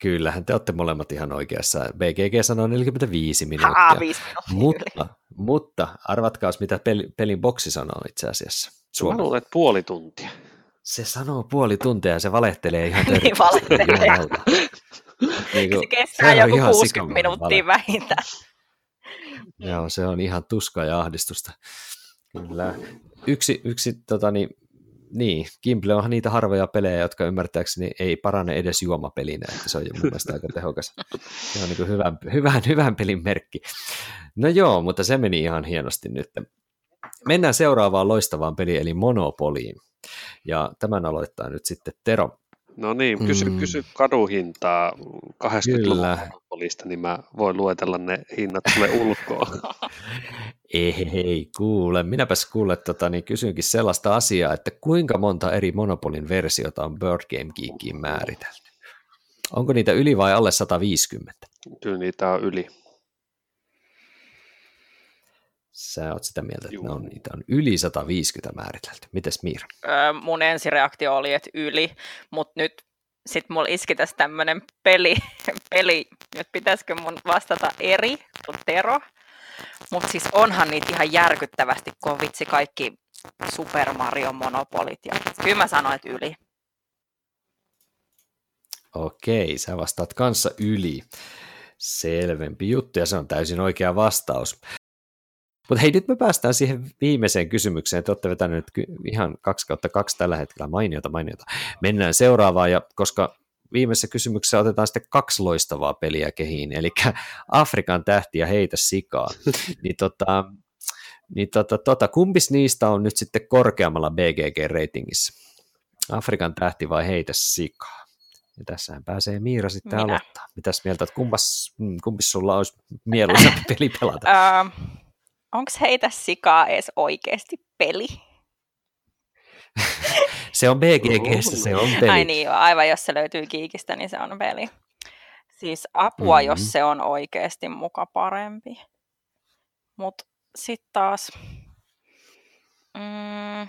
Kyllähän te olette molemmat ihan oikeassa. BGG sanoo 45 minuuttia. Haa, viisi minuuttia mutta, mutta arvatkaas, mitä peli, pelin boksi sanoo itse asiassa. Mä Suomen. luulen, että puoli tuntia. Se sanoo puoli tuntia ja se valehtelee ihan Niin törkeästi. valehtelee. Niin Se kuin- kestää se on joku ihan 60 sikamoinen minuuttia vale. vähintään. Joo, se on ihan tuskaa ja ahdistusta. Kyllä. Yksi, yksi tota niin, niin, Gimple onhan niitä harvoja pelejä, jotka ymmärtääkseni ei parane edes juomapelinä, että se on mun mielestä aika tehokas. Se on niin hyvän, hyvän, hyvän pelin merkki. No joo, mutta se meni ihan hienosti nyt. Mennään seuraavaan loistavaan peliin, eli Monopoliin. Ja tämän aloittaa nyt sitten Tero. No niin, kysy, Mm. kysy kaduhintaa 80-luvun Kyllä. monopolista, niin mä voin luetella ne hinnat sulle ulkoa. Ei, hei, kuule. Minäpäs kuule, tota, niin kysynkin sellaista asiaa, että kuinka monta eri Monopolin versiota on Board Game Geekiin määritelty? Onko niitä yli vai alle 150? Kyllä niitä on yli. Sä oot sitä mieltä, että Juu. ne on, niitä on yli 150 määritelty. Mites Miira? Öö, mun ensireaktio oli, että yli, mutta nyt sit mulla iski tässä tämmönen peli, peli, että pitäisikö mun vastata eri kuin Tero. Mutta siis onhan niitä ihan järkyttävästi, kun vitsi kaikki Super Mario Monopolit. Ja kyllä mä sanoin, että yli. Okei, sä vastaat kanssa yli. Selvempi juttu ja se on täysin oikea vastaus. Mutta hei, nyt me päästään siihen viimeiseen kysymykseen. Te olette vetäneet ihan 2 kautta 2 tällä hetkellä. Mainiota, mainiota. Mennään seuraavaan, ja koska viimeisessä kysymyksessä otetaan sitten kaksi loistavaa peliä kehiin, eli Afrikan tähti ja heitä sikaa. niin tota, niin tota, tota, kumpis niistä on nyt sitten korkeammalla BGG-reitingissä? Afrikan tähti vai heitä sikaa? Ja tässähän pääsee Miira sitten Minä. aloittaa. Mitäs mieltä, että kumpas, mm, kumpis sulla olisi mieluisampi peli pelata? Öö, Onko heitä sikaa edes oikeasti peli? Se on BGGstä, se on peli. Ai niin, aivan jos se löytyy kiikistä, niin se on peli. Siis apua, Mhm. mm-hmm. jos se on oikeasti muka parempi. Mutta sitten taas mm,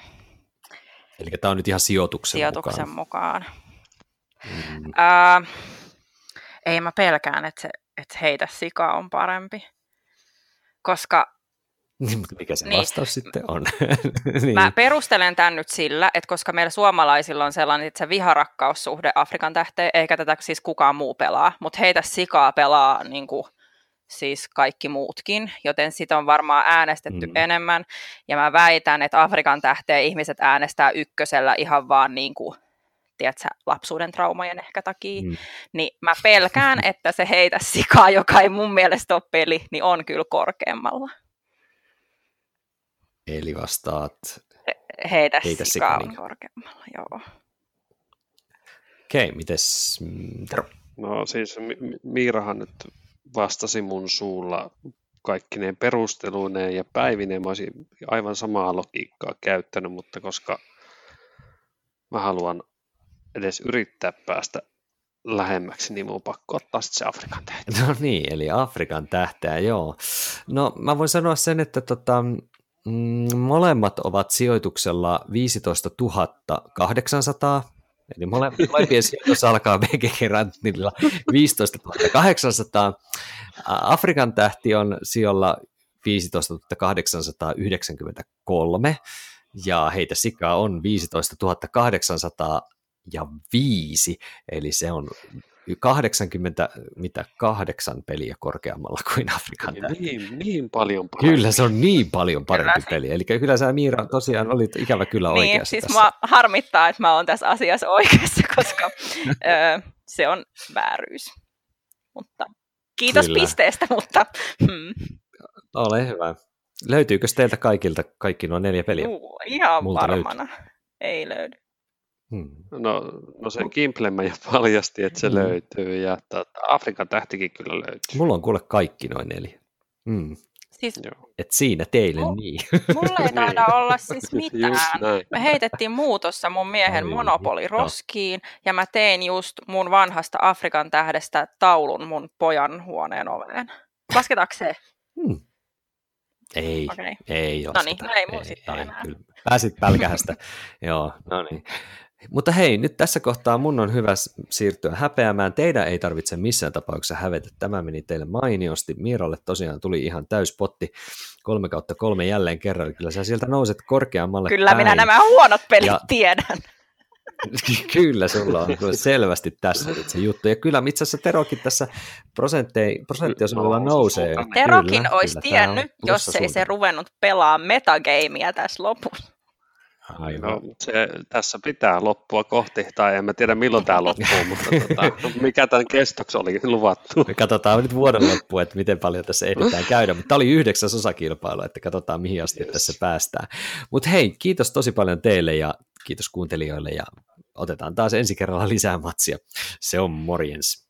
Eli tämä on nyt ihan sijoituksen, sijoituksen mukaan. mukaan. Mm. Ää, ei mä pelkään, että, se, että heitä sikaa on parempi. Koska mikä se Niin. vastaus sitten on? niin. Mä perustelen tämän nyt sillä, että koska meillä suomalaisilla on sellainen että se viharakkaussuhde Afrikan tähteen, eikä tätä siis kukaan muu pelaa, mutta heitä sikaa pelaa niin kuin, siis kaikki muutkin, joten sitä on varmaan äänestetty Mm. mm. enemmän. Ja mä väitän, että Afrikan tähteen ihmiset äänestää ykkösellä ihan vaan niin kuin, tiedätkö, lapsuuden traumajen ehkä takia. Mm. Niin mä pelkään, että se heitä sikaa, joka ei mun mielestä ole peli, niin on kyllä korkeammalla. Eli vastaat. Heitä, Heitä heitä sikaa, on niin. korkeammalla, joo. Okei, mites mm, Tero? No siis Mi- Mi- Miirahan nyt vastasi mun suulla kaikkineen perusteluineen ja päivineen. Mä olisin aivan samaa logiikkaa käyttänyt, mutta koska mä haluan edes yrittää päästä lähemmäksi, niin mun on pakko ottaa sitten se Afrikan tähti. No niin, eli Afrikan tähteä, joo. No mä voin sanoa sen, että tota, molemmat ovat sijoituksella 15 800, eli mole, molempien sijoitus alkaa BGG Rantnilla 15 800. Afrikan tähti on sijolla 15 893, ja heitä sikaa on 15 800, ja viisi, eli se on 80, mitä, kahdeksan peliä korkeammalla kuin Afrikan tähti. Niin, niin paljon parempi. Kyllä, se on niin paljon parempi kyllä. peli. Eli kyllä sä Miira tosiaan olit ikävä kyllä niin, oikeassa siis tässä. Mä harmittaa, että mä oon tässä asiassa oikeassa, koska ö, se on vääryys. Mutta kiitos kyllä. pisteestä, mutta... Hmm. Ole hyvä. Löytyykö teiltä kaikilta kaikki nuo neljä peliä? Uh, ihan Multa varmana. Löytyy. Ei löydy. Hmm. No, no se Kimplemme jo paljasti, että se hmm. löytyy, ja tuota, Afrikan tähtikin kyllä löytyy. Mulla on kuule kaikki noin neljä. Hmm. Siis, Et siinä teille mu- niin. Mulla ei taida olla siis mitään. Me heitettiin muutossa mun miehen Ai, monopoli roskiin, ja mä tein just mun vanhasta Afrikan tähdestä taulun mun pojan huoneen oveen. Lasketaanko se? Hmm. Ei, okay. ei No niin, no ei mun sitten Pääsit pälkähästä. Joo, no niin. Mutta hei, nyt tässä kohtaa mun on hyvä siirtyä häpeämään. Teidän ei tarvitse missään tapauksessa hävetä. Tämä meni teille mainiosti. Miiralle tosiaan tuli ihan täyspotti. Kolme kautta kolme jälleen kerran. Kyllä sä sieltä nouset korkeammalle Kyllä päin. minä nämä huonot pelit ja... tiedän. kyllä, sulla on kyllä selvästi tässä nyt se juttu. Ja kyllä itse asiassa Terokin tässä prosenttiosuudella nousee. Terokin kyllä, olisi kyllä, tiennyt, jos ei se ruvennut pelaa metagamea tässä lopussa. Aivan. No, se, tässä pitää loppua kohti, tai en mä tiedä milloin tämä loppuu, mutta tota, mikä tämän kestoksi oli luvattu. Me katsotaan nyt vuoden loppuun, että miten paljon tässä ehditään käydä, mutta tämä oli yhdeksäs osakilpailu, että katsotaan mihin asti yes. tässä päästään. Mutta hei, kiitos tosi paljon teille ja kiitos kuuntelijoille ja otetaan taas ensi kerralla lisää matsia. Se on morjens.